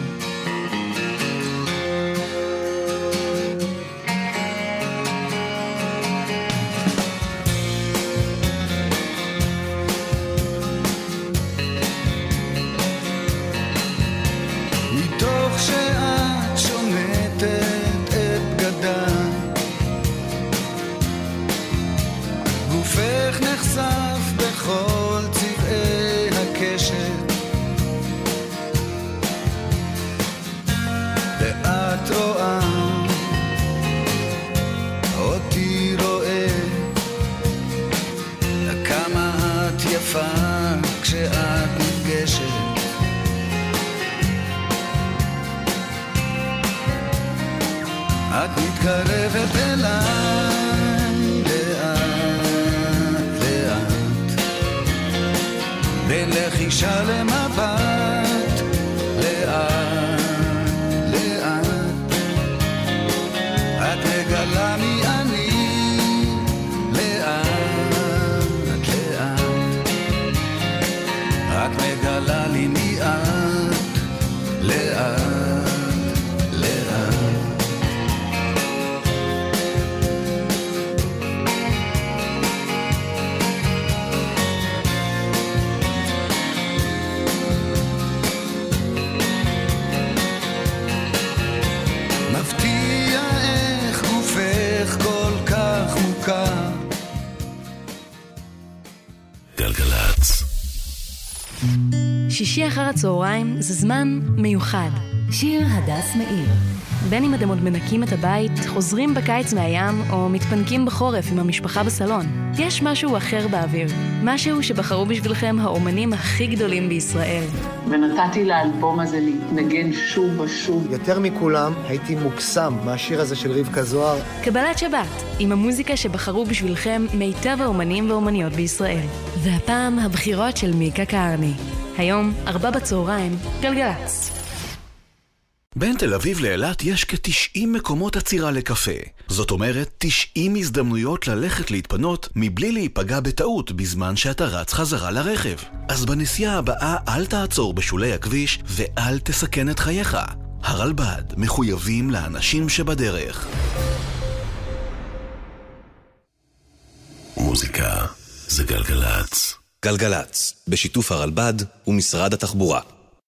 מתקרבת אליי שישי אחר הצהריים זה זמן מיוחד. שיר הדס מאיר. בין אם אתם עוד מנקים את הבית, חוזרים בקיץ מהים, או מתפנקים בחורף עם המשפחה בסלון, יש משהו אחר באוויר. משהו שבחרו בשבילכם האומנים הכי גדולים בישראל. ונתתי לאלבום הזה להתנגן שוב ושוב. יותר מכולם הייתי מוקסם מהשיר הזה של רבקה זוהר. קבלת שבת, עם המוזיקה שבחרו בשבילכם מיטב האומנים והאומניות בישראל. והפעם הבחירות של מיקה קרני. היום, ארבע בצהריים, גלגלצ. בין תל אביב לאילת יש כ-90 מקומות עצירה לקפה. זאת אומרת, 90 הזדמנויות ללכת להתפנות מבלי להיפגע בטעות בזמן שאתה רץ חזרה לרכב. אז בנסיעה הבאה אל תעצור בשולי הכביש ואל תסכן את חייך. הרלב"ד מחויבים לאנשים שבדרך. מוזיקה זה גלגלצ. גלגלצ, בשיתוף הרלב"ד ומשרד התחבורה.